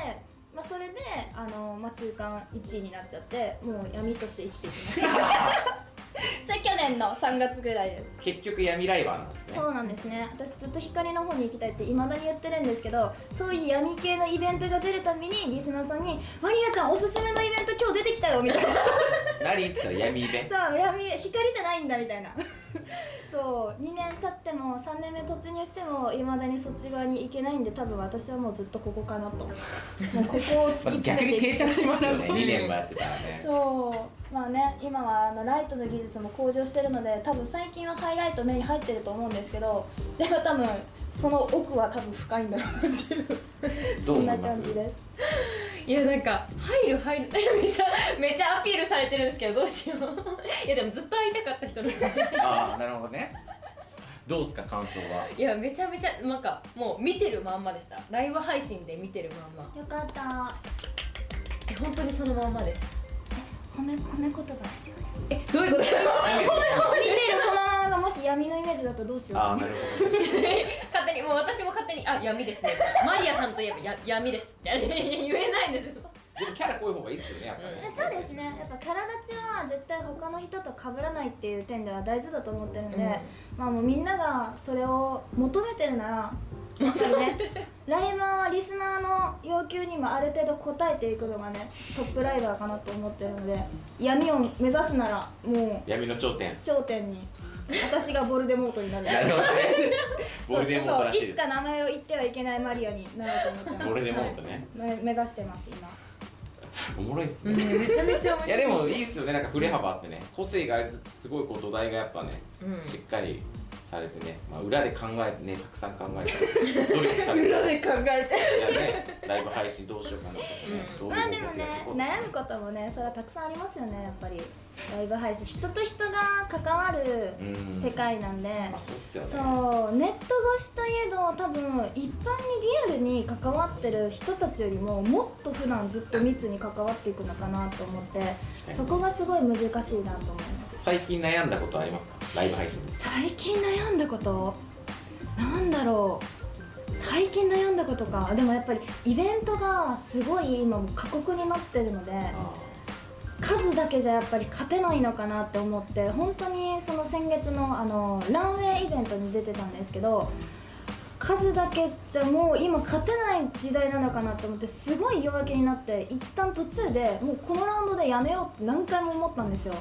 Speaker 6: まあ、それであの、まあ、中間1位になっちゃってもう闇として生きていきます。それ去年の3月ぐらいです。
Speaker 2: 結局闇ライバーなんですね。
Speaker 6: そうなんですね。私ずっと光の方に行きたいっていまだに言ってるんですけどそういう闇系のイベントが出るたびにリスナーさんに「マリアちゃんおすすめのイベント今日出てきたよ」みたいな。
Speaker 2: 何って言ったら闇イベ
Speaker 6: そう闇光じゃないんだみたいな。そう2年経っても3年目突入してもいまだにそっち側に行けないんで多分私はもうずっとここかなと。もうここを突き
Speaker 2: まあ
Speaker 6: 詰
Speaker 2: 逆に定
Speaker 6: めてい。きたい
Speaker 2: 着しますよね。
Speaker 6: なと
Speaker 2: 2年もやってたらね。
Speaker 6: そうまあね今はあのライトの技術も向上してるので多分最近はハイライト目に入ってると思うんですけどでも多分その奥は多分深いんだろうなっていう。
Speaker 2: どう
Speaker 6: そんな感じです？
Speaker 1: いやなんか入る入るめちゃ めちゃアピールされてるんですけどどうしよう。いやでもずっと会いたかった人なんで
Speaker 2: ああなるほどね。どうですか感想は？い
Speaker 1: やめちゃめちゃなんかもう見てるまんまでした。ライブ配信で見てるまんま。
Speaker 6: よかった。
Speaker 1: え本当にそのまんまです
Speaker 6: 褒め褒め言葉ですよね。
Speaker 1: えどういうこと？
Speaker 6: 見てるそのままがもし闇のイメージだとどうしよう。
Speaker 2: ああなるほど。ね
Speaker 1: 勝手にもう私も勝手にあ闇ですね。マリアさんといえばや闇ですみたいな言えないんですよ。
Speaker 2: でもキャラ濃い方がいいっすよねやっぱね。
Speaker 6: そうですね。やっぱキャラ立ちは絶対他の人と被らないっていう点では大事だと思ってるんで、
Speaker 1: うん。
Speaker 6: まあもうみんながそれを求めてるならやっぱりねライバーはリスナーの要求にもある程度応えていくのがねトップライバーかなと思ってるので闇を目指すならもう
Speaker 2: 闇の頂点。
Speaker 6: 頂点に私がボルデモートになる。
Speaker 2: なるほどね。ボルデモートらしいです。
Speaker 6: いつか名前を言ってはいけないマリアになると思ってます。
Speaker 2: ボルデモートね。
Speaker 6: はい。め目指してます今。
Speaker 2: おもろいっす
Speaker 1: うん
Speaker 2: ね
Speaker 1: めちゃめちゃ面白い。
Speaker 2: いやでもいいっすよね。なんか振れ幅あってね。個性がありつつすごいこう土台がやっぱね
Speaker 1: うん。
Speaker 2: しっかりされてね、まあ、裏で考えてねたくさん考えて 努力されて。
Speaker 6: 裏で考えて。
Speaker 2: いやねライブ配信どうしようかなとかね、
Speaker 1: うん。
Speaker 2: どう
Speaker 6: まあでも
Speaker 2: いうフェスやってい
Speaker 6: ね悩むこともねそれはたくさんありますよねやっぱり。ライブ配信。人と人が関わる
Speaker 2: うん。
Speaker 6: 世界なんで、
Speaker 2: まあそうっすよね。
Speaker 6: そうネット越しといえど多分一般にリアルに関わってる人たちよりももっと普段ずっと密に関わっていくのかなと思ってそこがすごい難しいなと思います。
Speaker 2: 最近悩んだことありますか？ライブ配信で。
Speaker 6: 最近悩んだことなんだろう最近悩んだことか。でもやっぱりイベントがすごい今過酷になってるので
Speaker 2: あ
Speaker 6: 数だけじゃやっぱり勝てないのかなって思って本当にその先月のあのランウェイイベントに出てたんですけど数だけじゃもう今勝てない時代なのかなと思ってすごい弱気になって一旦途中でもうこのラウンドでやめようって何回も思ったんですよ。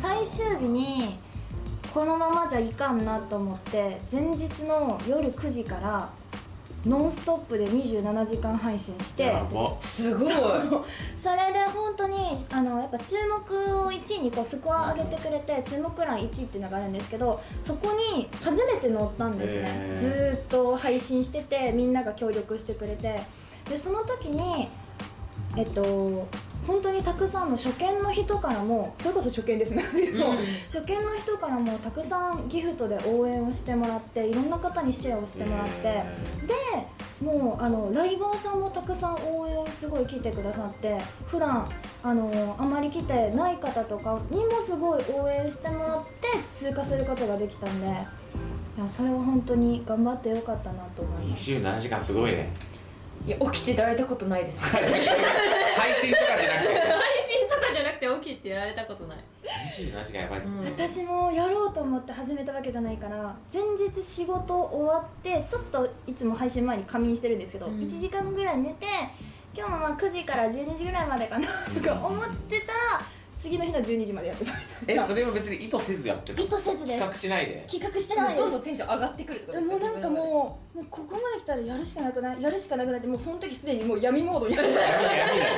Speaker 6: 最終日にこのままじゃいかんなと思って前日の夜9時からノンストップで27時間配信して
Speaker 1: すごい。
Speaker 6: それで本当にあのやっぱ注目を1位にこうスコア上げてくれて注目欄1位っていうのがあるんですけどそこに初めて乗ったんですね。ずーっと配信しててみんなが協力してくれて。でその時にえっと本当にたくさんの初見の人からもそれこそ初見ですね。
Speaker 1: うん。
Speaker 6: 初見の人からもたくさんギフトで応援をしてもらっていろんな方にシェアをしてもらって、でもうあのライバーさんもたくさん応援すごい来てくださって普段あのあまり来てない方とかにもすごい応援してもらって通過することができたんでいやそれは本当に頑張ってよかったなと思います。
Speaker 2: 27時間すごいね
Speaker 1: いや起きていただいたことないです。
Speaker 2: 配信とかじゃなくて。
Speaker 1: 配信とかじゃなくて起きてやられたことない。
Speaker 2: 27時間やばいっすね、
Speaker 1: うん。
Speaker 6: 私もやろうと思って始めたわけじゃないから前日仕事終わってちょっといつも配信前に仮眠してるんですけど、
Speaker 1: うん。
Speaker 6: 1時間ぐらい寝て今日もまあ9時から12時ぐらいまでかなとか思ってたら次の日の12時までやってた。
Speaker 2: えそれは別に意図せずやってる
Speaker 6: 意図せずです。
Speaker 2: 企画しないで。
Speaker 6: 企画してない。
Speaker 1: どんどんテンション上がってくるってことですか？
Speaker 6: もうなんかもうもうここまで来たらやるしかなくないやるしかなくなってもうその時すでにもう闇モードになって。
Speaker 2: 闇闇だ。ね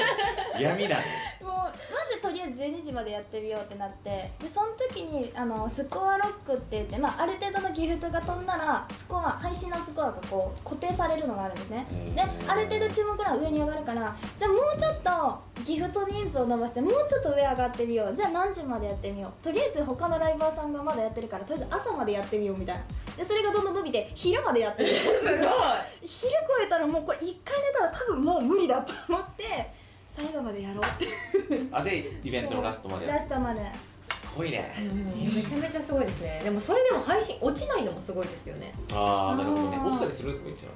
Speaker 2: 闇だ。ね
Speaker 6: もうまずとりあえず12時までやってみようってなって。でその時にあのスコアロックって言って、まあ、ある程度のギフトが飛んだらスコア配信のスコアがこう固定されるのがあるんですね。である程度注目欄上に上がるからじゃあもうちょっとギフト人数を伸ばしてもうちょっと上上がってみよう。じゃあ何時までやってみよう。とりあえず他のライバーさんがまだやってるからとりあえず朝までやってみようみたいな。でそれがどんどん伸びて昼までやってみよう
Speaker 1: すごい。
Speaker 6: 昼超えたらもうこれ1回寝たら多分もう無理だと思って最後までやろうって。
Speaker 2: あでイベントのラストまで
Speaker 6: ラストまで。す
Speaker 2: ごいね、
Speaker 1: めちゃめちゃすごいですね。でもそれでも配信落ちないのもすごいですよね。
Speaker 2: ああなるほどね。落ちたりするんですか一応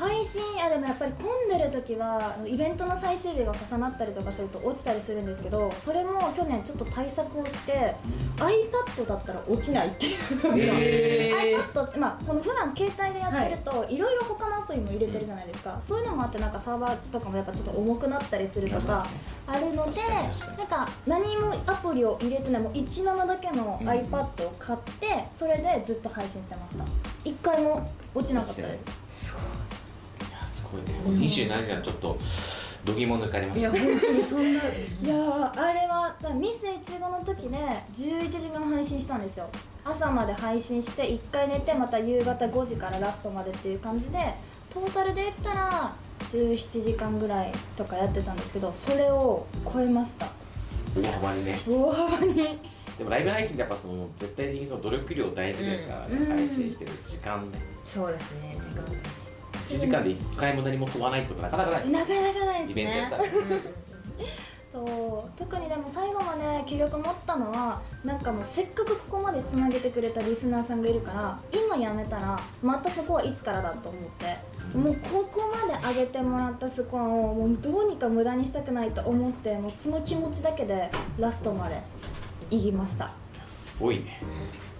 Speaker 6: 配信あでもやっぱり混んでる時はイベントの最終日が重なったりとかすると落ちたりするんですけどそれも去年ちょっと対策をして iPad だったら落ちないっていう。のが
Speaker 1: へ
Speaker 6: iPad って、まあ、この普段携帯でやってると、い、ろいろ他のアプリも入れてるじゃないですか、そういうのもあってなんかサーバーとかもやっぱちょっと重くなったりするとかあるのでなんか何もアプリを入れてないもう17だけの
Speaker 2: うん。
Speaker 6: iPad を買ってそれでずっと配信してました。一回も落ちなかったです
Speaker 2: すごいね。27時間ちょっと度肝抜かれました。ね
Speaker 1: いや本当にそんない
Speaker 6: やーあれはミスイチゴの時で11時間配信したんですよ。朝まで配信して1回寝てまた夕方5時からラストまでっていう感じでトータルで言ったら17時間ぐらいとかやってたんですけどそれを超えました。
Speaker 2: 大幅にね。
Speaker 6: 大幅に。
Speaker 2: でもライブ配信ってやっぱその絶対的にその努力量大事ですからね、
Speaker 6: うん。
Speaker 2: 配信してる時間ね。
Speaker 1: そうですね時間
Speaker 2: 1時間で1回も何も飛ばないってことなかなかないです
Speaker 6: なかなかないですね。
Speaker 2: イベントやったらね
Speaker 6: そう特にでも最後まで気力持ったのはなんかもうせっかくここまでつなげてくれたリスナーさんがいるから今やめたらまたそこはいつからだと思って。もうここまで上げてもらったスコアをもうどうにか無駄にしたくないと思ってもうその気持ちだけでラストまでいきました。
Speaker 2: すごいね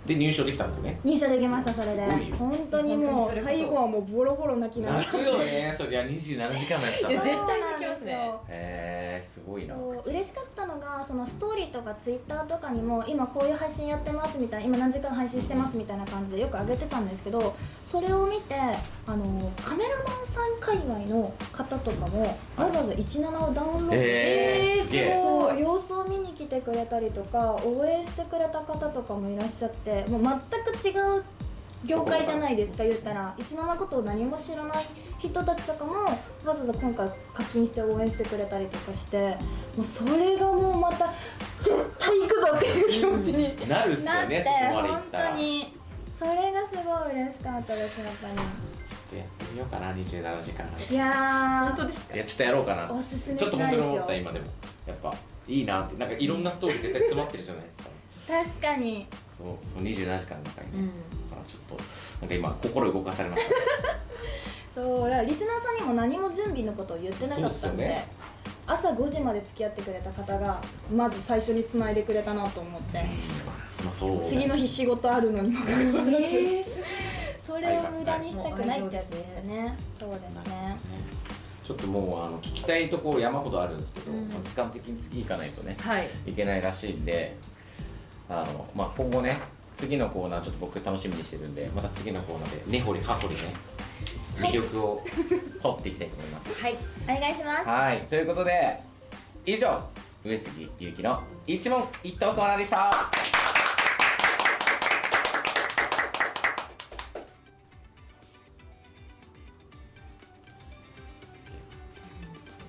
Speaker 2: で入賞できたんですよね。
Speaker 6: 入社できましたそれで。す
Speaker 2: ごいよ。
Speaker 6: 本当にもう最後はもうボロボロ泣きながら。
Speaker 2: 泣くよねそりゃ。27時間もやったら。
Speaker 1: 絶対泣きますね
Speaker 2: へえすごいな。
Speaker 6: そう嬉しかったのがそのストーリーとかツイッターとかにも今こういう配信やってますみたいな今何時間配信してますみたいな感じでよく上げてたんですけどそれを見てあのカメラマンさん界隈の方とかもわざわざ17をダウンロードして、
Speaker 2: へえすげえ。
Speaker 6: そう様子を見に来てくれたりとか応援してくれた方とかもいらっしゃってもう全く違う業界じゃないですか言ったら。17のことを何も知らない人たちとかもわざわざ今回課金して応援してくれたりとかしてもうそれがもうまた絶対行くぞっていう気持ちに
Speaker 2: なるっすよねそこまでい
Speaker 6: 本
Speaker 2: ったら。
Speaker 6: 当に。それがすごい嬉しかったですやっぱ
Speaker 2: ちょっとやってみようかな27時間
Speaker 6: りいや
Speaker 1: 本当ですか？
Speaker 2: いやちょっとやろうかな。
Speaker 6: ーおすすめ
Speaker 2: ちょっと本当に思った今でも。やっぱいいなって。なんかいろんなストーリー絶対詰まってるじゃないですか。
Speaker 6: 確かに
Speaker 2: そうその27時間の中にね、
Speaker 1: うん。
Speaker 2: だからちょっとなんか今心動かされました
Speaker 6: そうだからリスナーさんにも何も準備のことを言ってなかったんで
Speaker 2: ね。
Speaker 6: 朝5時まで付き合ってくれた方がまず最初につないでくれたなと思って。
Speaker 2: まあそう
Speaker 6: 次の日仕事あるのにもかかわらず。
Speaker 1: えー
Speaker 6: それを無駄にしたくないってやつですね。そうですね
Speaker 2: ちょっともうあの聞きたい。ところ山ほどあるんですけど、
Speaker 1: うん
Speaker 2: まあ時間的に次行かないとね。
Speaker 1: はい
Speaker 2: いけないらしいんであの、まあ、今後ね次のコーナーちょっと僕楽しみにしてるんでまた次のコーナーで根掘り葉掘りね魅力を掘っていきたいと思います。
Speaker 1: はい。
Speaker 6: お願いします。
Speaker 2: はい。ということで以上上杉ゆうきの一問一答コーナーでした。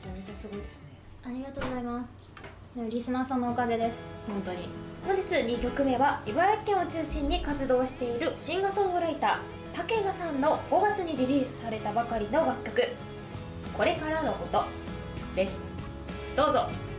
Speaker 1: めちゃめちゃすごいですね。
Speaker 6: ありがとうございます。リスナーさんのおかげです。本当に
Speaker 1: 本日2曲目は茨城県を中心に活動しているシンガーソングライター竹賀さんの5月にリリースされたばかりの楽曲「これからのこと」です。どうぞ。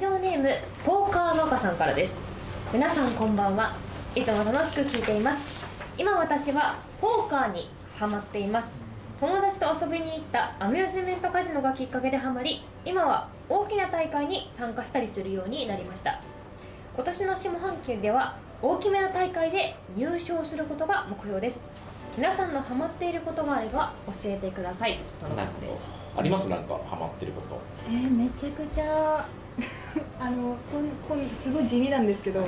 Speaker 1: ジオネームポーカー若さんからです。皆さんこんばんは。いつも楽しく聞いています。今私はポーカーにハマっています。友達と遊びに行ったアミューズメントカジノがきっかけでハマり今は大きな大会に参加したりするようになりました。今年の下半期では大きめの大会で入賞することが目標です。皆さんのハマっていることがあれば教えてください。とのことです。
Speaker 2: あります？なんかハマってること。
Speaker 6: えー、めちゃくちゃあのこんこんすごい地味なんですけど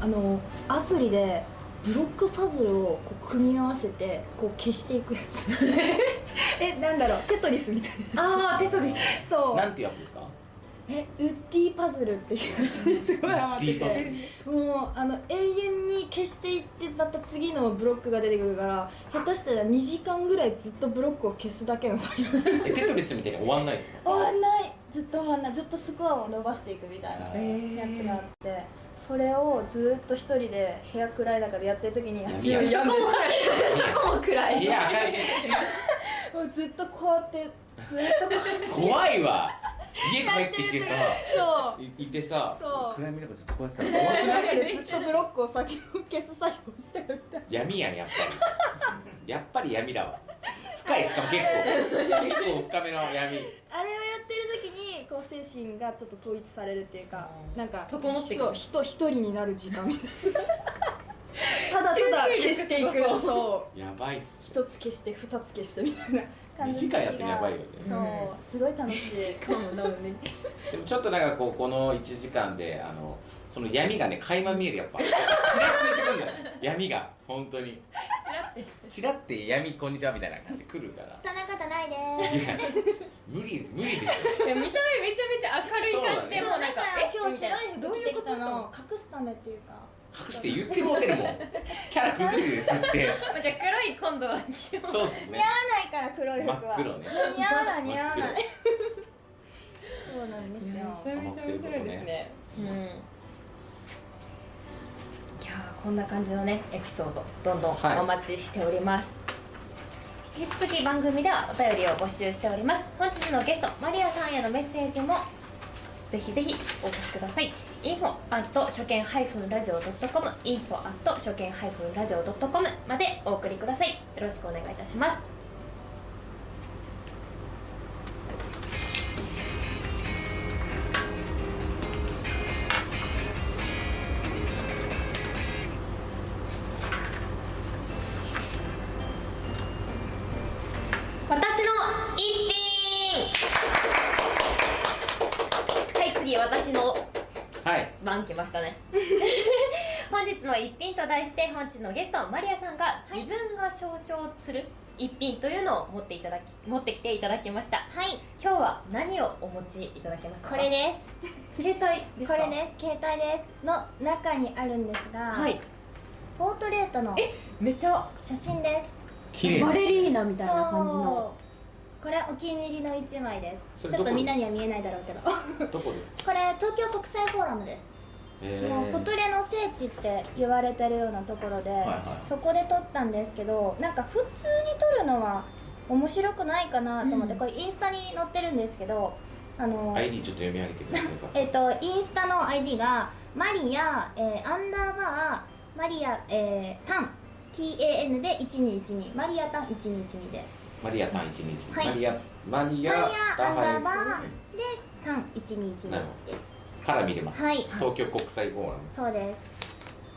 Speaker 6: あのアプリでブロックパズルをこう組み合わせてこう消していくやつ。えなんだろうテトリスみたいな
Speaker 1: ああテトリス。
Speaker 6: そう。
Speaker 2: なんていうアプリですか？
Speaker 6: えウッディパズルっていうやつにす。ごいハマって
Speaker 2: ウッディパズ
Speaker 6: てもうあの永遠に消していってまた次のブロックが出てくるから下手したら2時間ぐらいずっとブロックを消すだけの作業
Speaker 2: えテトリスみたいに終わんないですか？
Speaker 6: 終わんないずっとずっとスコアを伸ばしていくみたいなやつがあってそれをずっと一人で部屋暗い中でやってる時に
Speaker 2: や
Speaker 6: 私は病んで
Speaker 1: そこも暗い。
Speaker 2: いや明る。い
Speaker 6: もうずっとこうやってずっとこうやって。
Speaker 2: 怖いわ。家帰ってきてさ
Speaker 6: そう。
Speaker 2: いいてさ
Speaker 6: そう。
Speaker 2: 暗闇の中ずっとこうやってたら怖くない？
Speaker 6: 中 でずっとブロックを先を消す作業をしてるみたいな
Speaker 2: 闇やんやっぱり。やっぱり闇だわ。深いしかも結構。結構深めの闇。
Speaker 6: あれこう精神がちょっと統一されるっていうかなんか
Speaker 1: 整って
Speaker 6: そう人一人になる時間みたいな。ただただ消していく。
Speaker 1: そう
Speaker 6: そう。
Speaker 2: やばいっす
Speaker 6: 一つ消して二つ消してみたいな感
Speaker 2: 2
Speaker 6: じ
Speaker 2: 時間やってやばいよね。
Speaker 6: そう。すごい楽しい。
Speaker 1: かもなのね。
Speaker 2: でもちょっとなんかこうこの1時間であのその闇がね垣間見えるやっぱ。ちらついてくるんだよ。闇が。本当に。
Speaker 1: ちらって。
Speaker 2: ちらって闇こんにちはみたいな感じ来るから。
Speaker 5: そんなことないです。
Speaker 2: いや無理無理でし
Speaker 1: いや見た目めちゃめちゃ明るい感じで
Speaker 2: そう
Speaker 1: もうなんかえ？
Speaker 6: 今日白い服着てきたの。隠すためっていうか
Speaker 2: ょ隠して言ってもうてるもんキャラ崩れてるですって。
Speaker 1: ま あじゃあ黒い今度は着ても
Speaker 2: そうっすね。
Speaker 6: 似合わないから黒い
Speaker 2: 真
Speaker 6: 服は。
Speaker 2: っ黒ね。
Speaker 6: 似合わない似合わない。そうなんです
Speaker 1: め
Speaker 6: よ。
Speaker 1: ちゃめちゃ面白いですね。うんいやこんな感じのねエピソードどんどんお待ちしております、引き続き番組ではお便りを募集しております。本日のゲストマリアさんへのメッセージもぜひぜひお越しください。info 初見ハイフンラジオ .com info 初見ハイフンラジオ .com までお送りください。よろしくお願いいたします。の一品と題して本日のゲストマリアさんが自分が象徴する一品というのを持っていただき持ってきていただきました。
Speaker 5: はい。
Speaker 1: 今日は何をお持ちいただけますか？
Speaker 5: これです。
Speaker 1: 携帯ですか？
Speaker 5: これです。携帯です。の中にあるんですが、
Speaker 1: はい。
Speaker 5: ポートレートの
Speaker 1: えめっちゃ
Speaker 5: 写真です。
Speaker 2: 綺麗
Speaker 1: バレリーナみたいな感じの。
Speaker 5: これお気に入りの一枚です。ちょっとみんなには見えないだろうけど。こ
Speaker 2: どこですか？
Speaker 5: れ東京国際フォーラムです。
Speaker 2: え
Speaker 5: もうポトレの聖地って言われてるようなところで、
Speaker 2: はい
Speaker 5: そこで撮ったんですけどなんか普通に撮るのは面白くないかなと思って、
Speaker 1: うん。
Speaker 5: これインスタに載ってるんですけどあの
Speaker 2: ID ちょっと読み上げてください。か
Speaker 5: えっとインスタの ID がマリア、えーアンダーバーマリア、えータン TAN で1212マリアタン1212で。
Speaker 2: マリアタン121、
Speaker 5: はい。
Speaker 2: マリアマリ
Speaker 5: マリ
Speaker 2: ア
Speaker 5: アアンダー
Speaker 2: ハ
Speaker 5: バー
Speaker 2: イ
Speaker 5: でタン1212
Speaker 2: なるほ
Speaker 5: です
Speaker 2: から見れます、
Speaker 5: はい。
Speaker 2: 東京国際フォーラ
Speaker 5: そうで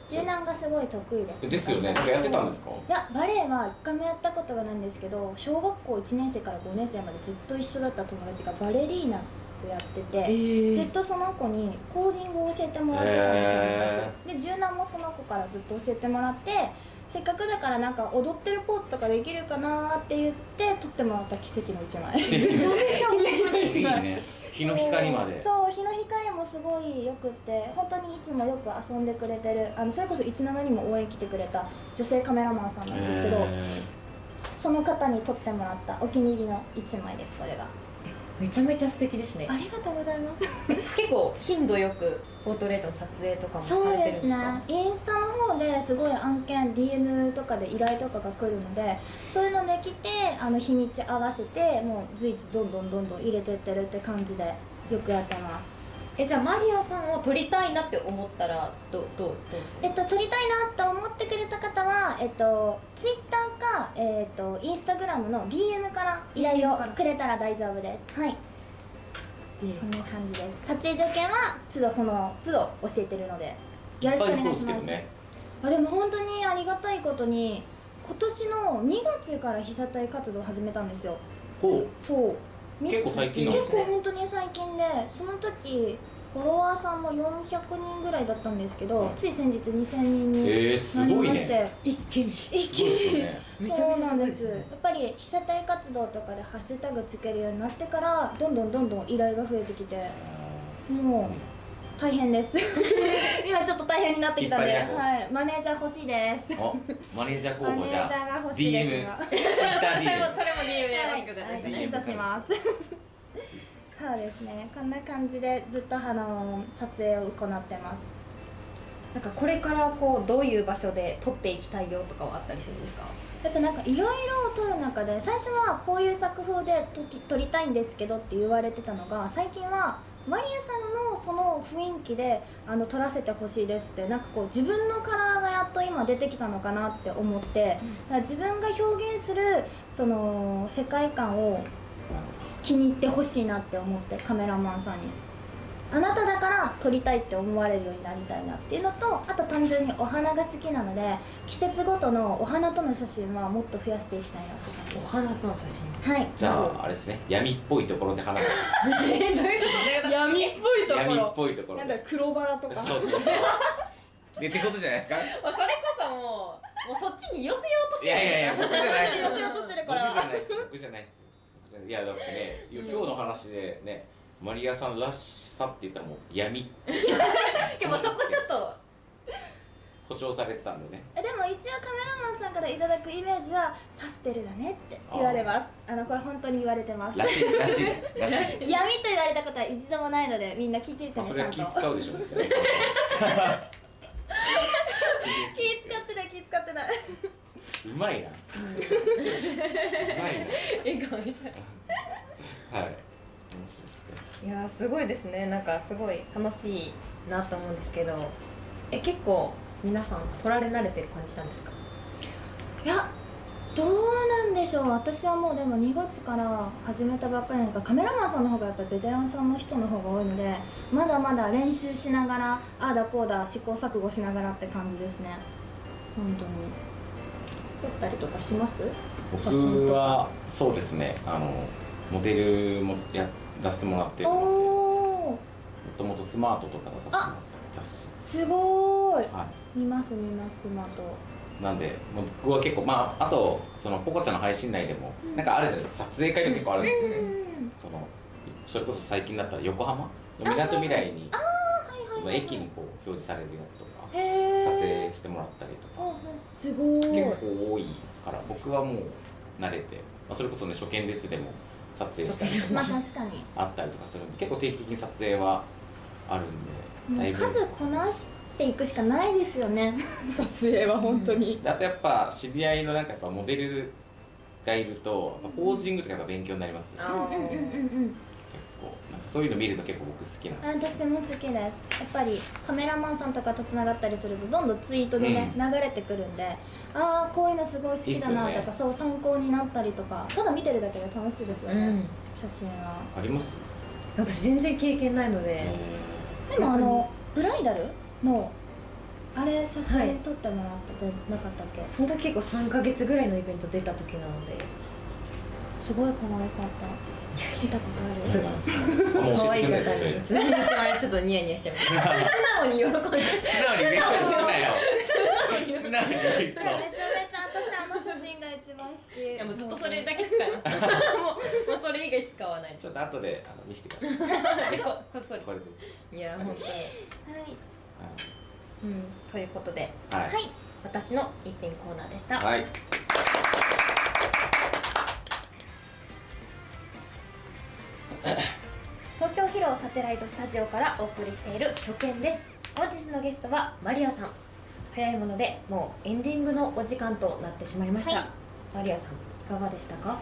Speaker 5: す。柔軟がすごい得意で。す
Speaker 2: ムですよね。やってたんですか？
Speaker 6: いやバレエは一回もやったことがないんですけど小学校1年生から5年生までずっと一緒だった友達がバレリーナをやってて、ずっとその子にコーディングを教えてもらってたんですよ
Speaker 2: へ
Speaker 6: 昔で柔軟もその子からずっと教えてもらってせっかくだからなんか踊ってるポーズとかできるかなって言って撮ってもらった奇跡の一枚。
Speaker 2: 奇跡の
Speaker 6: めちゃめちゃ面白い。
Speaker 2: いい
Speaker 6: 一枚。
Speaker 2: ね日の光まで。
Speaker 6: そう日の光もすごいよくって本当にいつもよく遊んでくれてるあのそれこそ17にも応援来てくれた女性カメラマンさんなんですけど、
Speaker 2: え
Speaker 6: その方に撮ってもらったお気に入りの一枚ですこれが。
Speaker 1: めちゃめちゃ素敵ですね。
Speaker 6: ありがとうございます。
Speaker 1: 結構頻度よくポートレートの撮影とかもさ
Speaker 6: そう
Speaker 1: れてるん
Speaker 6: で
Speaker 1: です
Speaker 6: ねインスタの方ですごい案件 DM とかで依頼とかが来るのでそういうので来てあの日にち合わせてもう随時どんどんどんどん入れてってるって感じでよくやってます。
Speaker 1: えじゃあマリアさんを撮りたいなって思ったらどどうどうして
Speaker 6: えっと、撮りたいなと思ってくれた方は、えっと、ツイッターか、えっと、インスタグラムの DM から依頼をくれたら大丈夫です。はいそんな感じで。す撮影条件は都度その都度教えてるので。よろしくお願いします
Speaker 2: で
Speaker 6: あでも本当にありがたいことに今年の2月から被写体活動を始めたんですよ。
Speaker 2: ほ
Speaker 6: そう。
Speaker 2: 結構最近なんですね。
Speaker 6: 結構本当に最近でその時フォロワーさんも400人ぐらいだったんですけど、
Speaker 2: はい
Speaker 6: つい先日2000人に
Speaker 2: えー、す
Speaker 6: なり
Speaker 2: ごい
Speaker 6: まして、
Speaker 2: ね。
Speaker 1: 一気に。
Speaker 6: 一気に。そうなんです。やっぱり被写体活動とかでハッシュタグつけるようになってからどんどんどんどん依頼が増えてきてもう大変です。今ちょっと大変になってきたんで、はい、マネージャー欲しいです。
Speaker 2: おマネージャー候
Speaker 6: マネージャーが欲しいです
Speaker 2: DM
Speaker 1: それも
Speaker 2: DM
Speaker 1: それも DM で
Speaker 6: はい審査しますそうですね。こんな感じでずっとあの撮影を行ってます。
Speaker 1: なんかこれからこうどういう場所で撮っていきたいよとかはあったりするんですか？
Speaker 6: やっぱなんかいろいろ撮る中で最初はこういう作風で撮りたいんですけどって言われてたのが最近はマリアさんのその雰囲気であの撮らせてほしいですってなんかこう自分のカラーがやっと今出てきたのかなって思って、だから自分が表現するその世界観を気に入ってほしいなって思ってカメラマンさんに。あなただから撮りたいって思われるようになりたいなっていうのとあと単純にお花が好きなので季節ごとのお花との写真はもっと増やしていきたいなって感じ。
Speaker 1: お花との写真？
Speaker 6: はい。
Speaker 2: じゃああれですね。闇っぽいところで花が
Speaker 1: えどういうこと
Speaker 6: 闇っぽい
Speaker 2: 闇っぽいところで
Speaker 6: 黒バラと
Speaker 2: そうそうそう。でってことじゃないですか？
Speaker 1: もうそれこそもうもうそっちに寄せようとして
Speaker 2: いやいやいや僕じゃない。
Speaker 1: 寄せようとするから。
Speaker 2: 僕じゃないです。よ僕じゃないですいいやだってね今日の話でねマリアさんらしさって言ったらもう闇。
Speaker 1: でもそこちょっと。
Speaker 2: 誇張されてたんでね。
Speaker 6: えでも一応カメラマンさんからいただくイメージはパステルだねって言われます。あのこれ本当に言われてます。
Speaker 2: らしいらしいですらしいです。
Speaker 6: 闇と言われたことは一度もないのでみんな聞いていて
Speaker 2: まあそれは気使うでしょう
Speaker 6: 気使って。ない気使ってないう
Speaker 2: まいな。うまい
Speaker 1: 笑顔出ちゃ
Speaker 2: なはい。面白いですね。
Speaker 1: ういやーすごいですね。なんかすごい楽しいなと思うんですけど。え結構皆さん撮られ慣れてる感じなんですか？
Speaker 6: いやどうなんでしょう。私はもうでも2月から始めたばっかりなんかカメラマンさんの方がやっぱりベテランさんの人の方が多いのでまだまだ練習しながらああだこうだ試行錯誤しながらって感じですね。本当に撮ったりとかします？
Speaker 2: 僕はそうですね。あのモデルもや出してもらっても
Speaker 6: お
Speaker 2: ともとスマートとか出させてもらって雑誌。
Speaker 6: すごーい。
Speaker 2: は
Speaker 6: 見ます見ますスマート。
Speaker 2: いなんで僕は結構まああとそのポコちゃんの配信内でも、なんかあるじゃないですか。撮影会とか結構あるんですよ、そのそれこそ最近だったら横浜？のみなとみらいにその駅にこう表示されるやつとか撮影してもらったりとか。
Speaker 6: すごーい
Speaker 2: 結構多いから僕はもう慣れて、まあ、それこそね初見ですでも撮影したりと
Speaker 6: まあ
Speaker 2: か
Speaker 6: 確かに。
Speaker 2: あったりとかするんで結構定期的に撮影はあるんで
Speaker 6: も
Speaker 2: だいうぶ。
Speaker 6: 数こなしていくしかないですよね。撮影は本当に。
Speaker 2: であとやっぱ知り合いのなんかやっぱモデルがいるとやっぱポージングとかやっぱ勉強になりますよね。
Speaker 1: あ
Speaker 6: うんうんうんうん。
Speaker 2: 結構なんかそういうの見ると結構僕好きなんで
Speaker 6: あ私も好きですやっぱりカメラマンさんとかとつながったりするとどんどんツイートでね、
Speaker 2: う
Speaker 6: 流れてくるんでああこういうのすごい好きだないとか
Speaker 2: ね。
Speaker 6: そう参考になったりとかただ見てるだけで楽しいですよね、
Speaker 1: うん。
Speaker 6: 写真は。
Speaker 2: あります？
Speaker 1: 私全然経験ないので、
Speaker 6: でもあのブライダルのあれ写
Speaker 1: はい。
Speaker 6: 真撮ってもらってなかったっけ、
Speaker 1: その時結構3か月ぐらいのイベント出た時なのです
Speaker 6: ごい可愛かった。見たことある。
Speaker 1: 可愛い方にちょっとちょっとニヤニヤしてます。素直に喜んで
Speaker 2: 素直に。嬉しそうにすなよ素直に
Speaker 6: めちゃめちゃ私あの写真が一番好き。
Speaker 1: いやもうずっとそれだけ使いますもうもうそれ以外使わない。
Speaker 2: ちょっと後であの見せてください。
Speaker 1: こ こ
Speaker 2: これです。
Speaker 1: いや本当に
Speaker 6: はい。
Speaker 1: うん。ということで
Speaker 2: はい
Speaker 6: はい。
Speaker 1: 私の一品コーナーでした、
Speaker 2: はい
Speaker 1: 東京ヒロサテライトスタジオからお送りしている初見です。本日のゲストはマリアさん。早いものでもうエンディングのお時間となってしまいました、
Speaker 6: はい。
Speaker 1: マリアさんかがでしたか？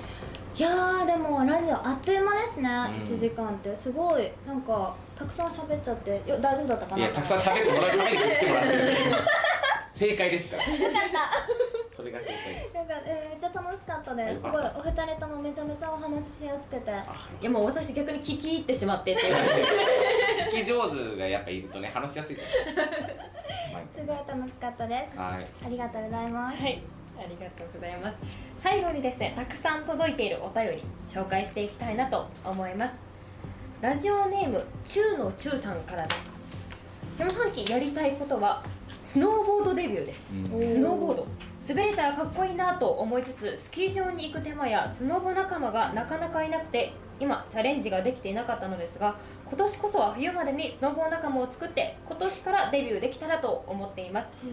Speaker 6: いやーでもラジオあっという間ですね、
Speaker 2: うん。
Speaker 6: 1時間って。すごいなんかたくさん喋っちゃってよ大丈夫だったかな？
Speaker 2: いやたくさん喋ってもらうために来てもらってる正解ですから
Speaker 6: よかった。
Speaker 2: それが正解です。
Speaker 6: なんか、えーめっちゃ楽しかったです。す。ごいお二人ともめちゃめちゃお話ししやすくて。
Speaker 1: い。やもう私逆に聞き入ってしまって。っ て
Speaker 2: 聞き上手がやっぱいるとね話しやすいじゃない
Speaker 6: すごい楽しかったです。
Speaker 2: はい。
Speaker 6: ありがとうございます。
Speaker 1: はい、ありがとうございます。最後にですね、たくさん届いているお便り紹介していきたいなと思います。ラジオネーム中の中さんからです。下半期やりたいことはスノーボードデビューです。
Speaker 2: うん。
Speaker 1: スノーボード。滑れたらかっこいいなと思いつつスキー場に行く手間やスノボ仲間がなかなかいなくて今チャレンジができていなかったのですが今年こそは冬までにスノボ仲間を作って今年からデビューできたらと思っています。
Speaker 6: す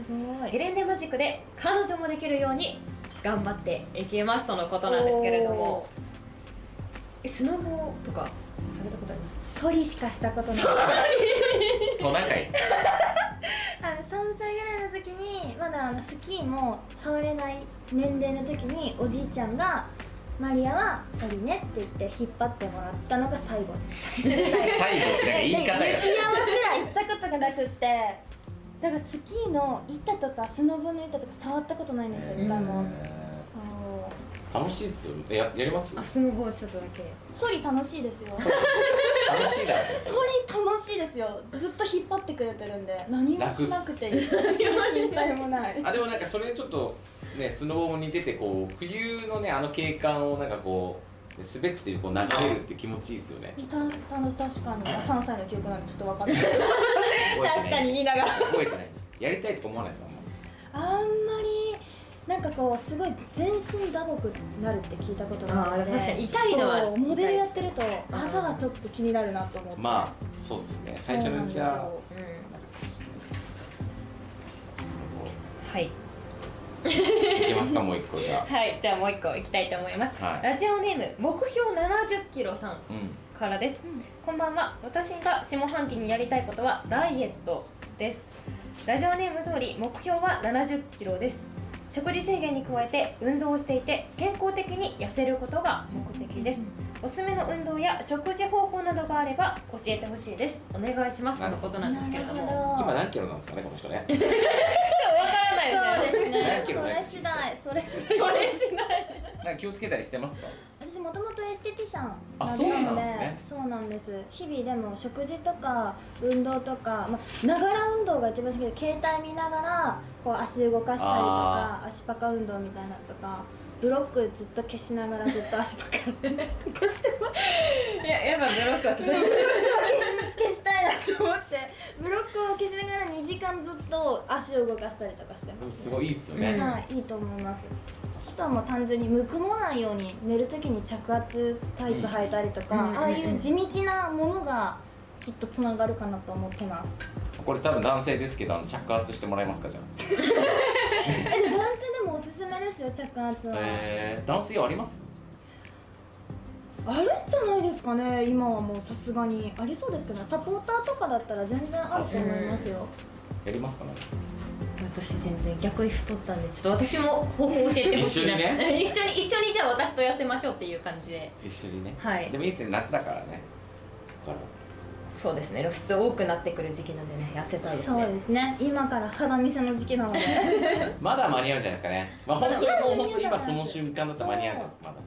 Speaker 6: ご
Speaker 1: ゲレンデマジックで彼女もできるように頑張っていきますとのことなんですけれども。えスノボとかされたことあります？
Speaker 6: ソリしかしたことない。
Speaker 2: トナカイ。
Speaker 6: あの3歳ぐらいの時にまだあのスキーも触れない年齢の時におじいちゃんが「マリアはソリね」って言って引っ張ってもらったのが最後。
Speaker 2: 最後？なんか言い方が
Speaker 6: 雪山すら行ったことがなくってだからスキーの板とかスノボの板とか触ったことないんですよ一回も
Speaker 2: 楽しいっすよややります？
Speaker 1: あスノボちょっとだけ。
Speaker 6: ソリ楽しいですよ。
Speaker 2: 楽しいだろ。
Speaker 6: ソリ楽しいですよ。ずっと引っ張ってくれてるんで何もしなくていい。心配もない。
Speaker 2: あでもなんかそれにちょっとねスノボも似ててこう冬のねあの景観をなんかこう滑ってこう眺めるって気持ちいいっすよね。
Speaker 6: た楽し確かに。3歳の記憶なんでちょっとわかんない。
Speaker 2: 覚えてない。
Speaker 6: 確かに言いながら。
Speaker 2: 覚えてない。やりたいとか思わないですあんま
Speaker 6: りなんかこうすごい全身打撲になるって聞いたことがあるので
Speaker 1: 確かに痛いのは
Speaker 6: モデルやってると朝はちょっと気になるなと思って。
Speaker 2: まあそうっすね。最初のうちは。
Speaker 1: はい。
Speaker 2: いけますかもう一個じゃ
Speaker 1: はいじゃあもう一個いきたいと思います、
Speaker 2: はい。
Speaker 1: ラジオネーム目標70キロさん
Speaker 2: あうん。
Speaker 1: からです、こんばんは。私が下半期にやりたいことはダイエットです。ラジオネーム通り目標は70キロです食事制限に加えて運動をしていて健康的に痩せることが目的です。おすすめの運動や食事方法などがあれば教えてほしいです。お願いします。とのことなんですけれども。ちょっとわ
Speaker 2: 今何キロなんですかねこの人ね。
Speaker 1: からないですね。
Speaker 6: そうですね。
Speaker 2: 何キロね。
Speaker 6: それ次第。それ次第。
Speaker 1: それしない
Speaker 2: なんか気をつけたりしてますか？
Speaker 6: 私もともとエステティシャン
Speaker 2: あ
Speaker 6: な
Speaker 2: そうなん
Speaker 6: ので
Speaker 2: ね。
Speaker 6: そうなんです。日々でも食事とか運動とかまあながら運動が一番好きで携帯見ながらこう足動かしたりと
Speaker 2: あ
Speaker 6: か足パカ運動みたいなのとかブロックずっと消しながらずっと足パカ やって消
Speaker 1: いややっぱブロックは消
Speaker 6: したいなと思ってブロックを消しながら2時間ずっと足を動かしたりとかしてます。
Speaker 2: すごいいいっすよね、
Speaker 1: うん
Speaker 6: はい、いいと思いますあとはもう単純にむくもないように寝るときに着圧タイツ履いたりとか、
Speaker 1: うん
Speaker 6: ああいう地道なものがきっとつながるかなと思ってます。
Speaker 2: これ多分男性ですけどあの着圧してもらえますかじゃ
Speaker 6: えで男性でもおすすめですよ着圧は、
Speaker 2: あえー、男性あります？
Speaker 6: あるんじゃないですかね今はもうさすがに。ありそうですけどサポーターとかだったら全然あると思いますよ
Speaker 2: やりますかね？
Speaker 1: 私全然逆に太ったんでちょっと私も方法教えてほしいな。
Speaker 2: 一緒にね？
Speaker 1: 一緒に一緒にじゃあ私と痩せましょうっていう感じで。
Speaker 2: 一緒にね。
Speaker 1: はい。
Speaker 2: でもいいっすね。夏だからね。だか
Speaker 1: そうですね。露出多くなってくる時期なんでね痩せたいですね。
Speaker 6: そうですね。今から肌見せの時期なので。
Speaker 2: ら まだ間に合うんじゃないですかね。まあ本当にもう本当に今この瞬間だったら間に合うんじゃないですか。まだ。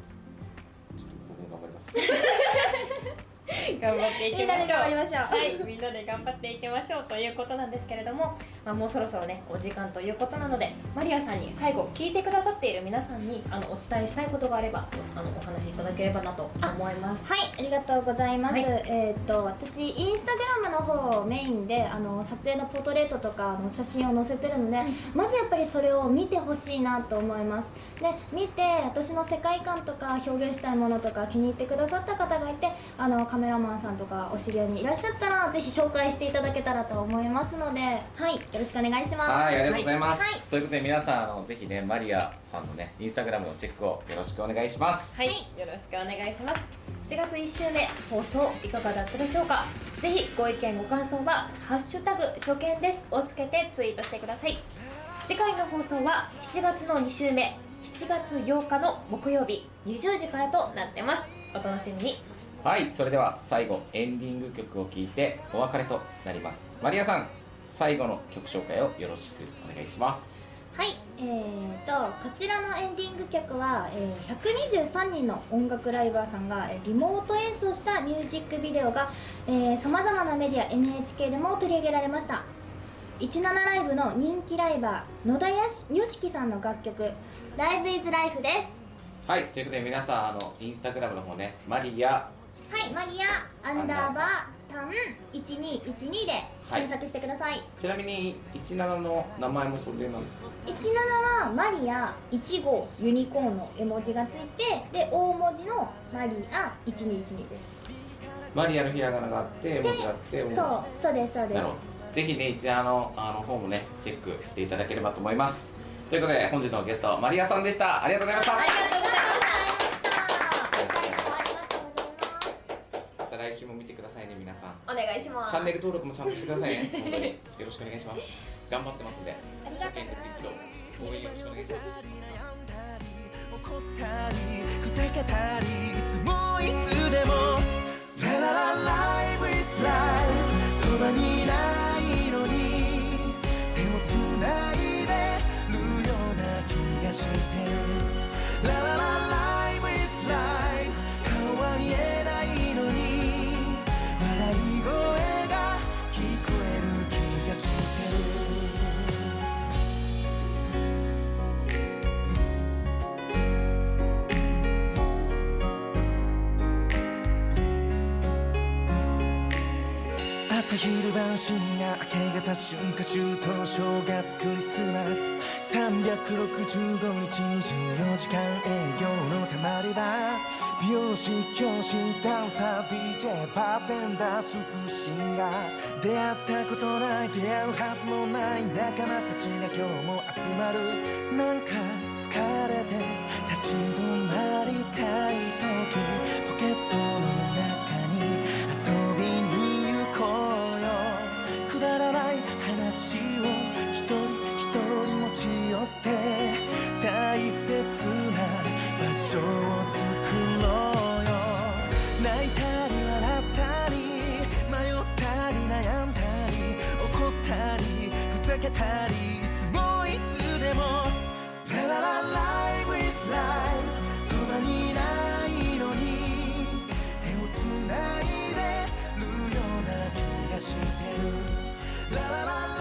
Speaker 2: ちょっと僕も頑張ります
Speaker 1: 頑張っていきましょう。
Speaker 6: みんなで頑張りましょう。
Speaker 1: はいみんなで頑張っていきましょうということなんですけれども、まあ、もうそろそろねお時間ということなのでマリアさんに最後聞いてくださっている皆さんにあのお伝えしたいことがあればあのお話しいただければなと思います。
Speaker 6: はい、ありがとうございます。
Speaker 1: はい。
Speaker 6: えーっと私インスタグラムの方をメインであの撮影のポートレートとかの写真を載せてるので、まずやっぱりそれを見てほしいなと思います。で、見て私の世界観とか表現したいものとか気に入ってくださった方がいて、あのカメラマンさんとかお知り合いにいらっしゃったらぜひ紹介していただけたらと思いますので、はい、よろしくお願いします。
Speaker 2: はいありがとうございます、
Speaker 6: はい。
Speaker 2: ということで皆さんあのぜひねマリアさんのねインスタグラムのチェックをよろしくお願いします。
Speaker 1: はい、よろしくお願いします。7月1週目放送いかがだったでしょうか。ぜひご意見ご感想は「ハッシュタグ初見です」をつけてツイートしてください。次回の放送は7月の2週目7月8日の木曜日20時からとなってます。お楽しみに
Speaker 2: はいそれでは最後エンディング曲を聴いてお別れとなります。マリアさん最後の曲紹介をよろしくお願いします。
Speaker 6: はい、えーとこちらのエンディング曲は、えー123人の音楽ライバーさんがえーリモート演奏したミュージックビデオがさまざまなメディア NHK でも取り上げられました。17ライブの人気ライバー野田よしきさんの楽曲「ライブイズライフです。
Speaker 2: はいということで皆さんあのインスタグラムの方ねマリア
Speaker 6: はいマリアアンダーバータン1212で検索してください、
Speaker 2: ちなみに17の名前もそれなんです
Speaker 6: 17はマリア1号ユニコーンの絵文字がついてで大文字のマリア1212です。
Speaker 2: マリアのひらがながあって文字があって
Speaker 6: そうそうですそうです。
Speaker 2: なるほど。ぜひね一覧のあの方もねチェックしていただければと思います。ということで本日のゲストマリアさんでした。ありがとうございました。
Speaker 6: ありがとうございま
Speaker 2: また来週も見てくださいね皆さん
Speaker 1: お願いします。
Speaker 2: チャンネル登録もちゃんとしてくださいね。本当によろしくお願いします。頑張ってますんで。初見です。一度応援よろしくお願いします。
Speaker 7: 怒ったりふざけたりいつもいつ昼晩深夜明け方春夏秋冬正月クリスマス365日24時間営業のたまり場美容師教師ダンサー DJ バーテンダー主婦シンガー。出会ったことない出会うはずもない仲間たちが今日も集まる。なんか疲れて立ち止まりたい時。ポケットけたりいつもいつでも。ラララライブイズライフそばにいないのに手をつないでるような気がしてるララララ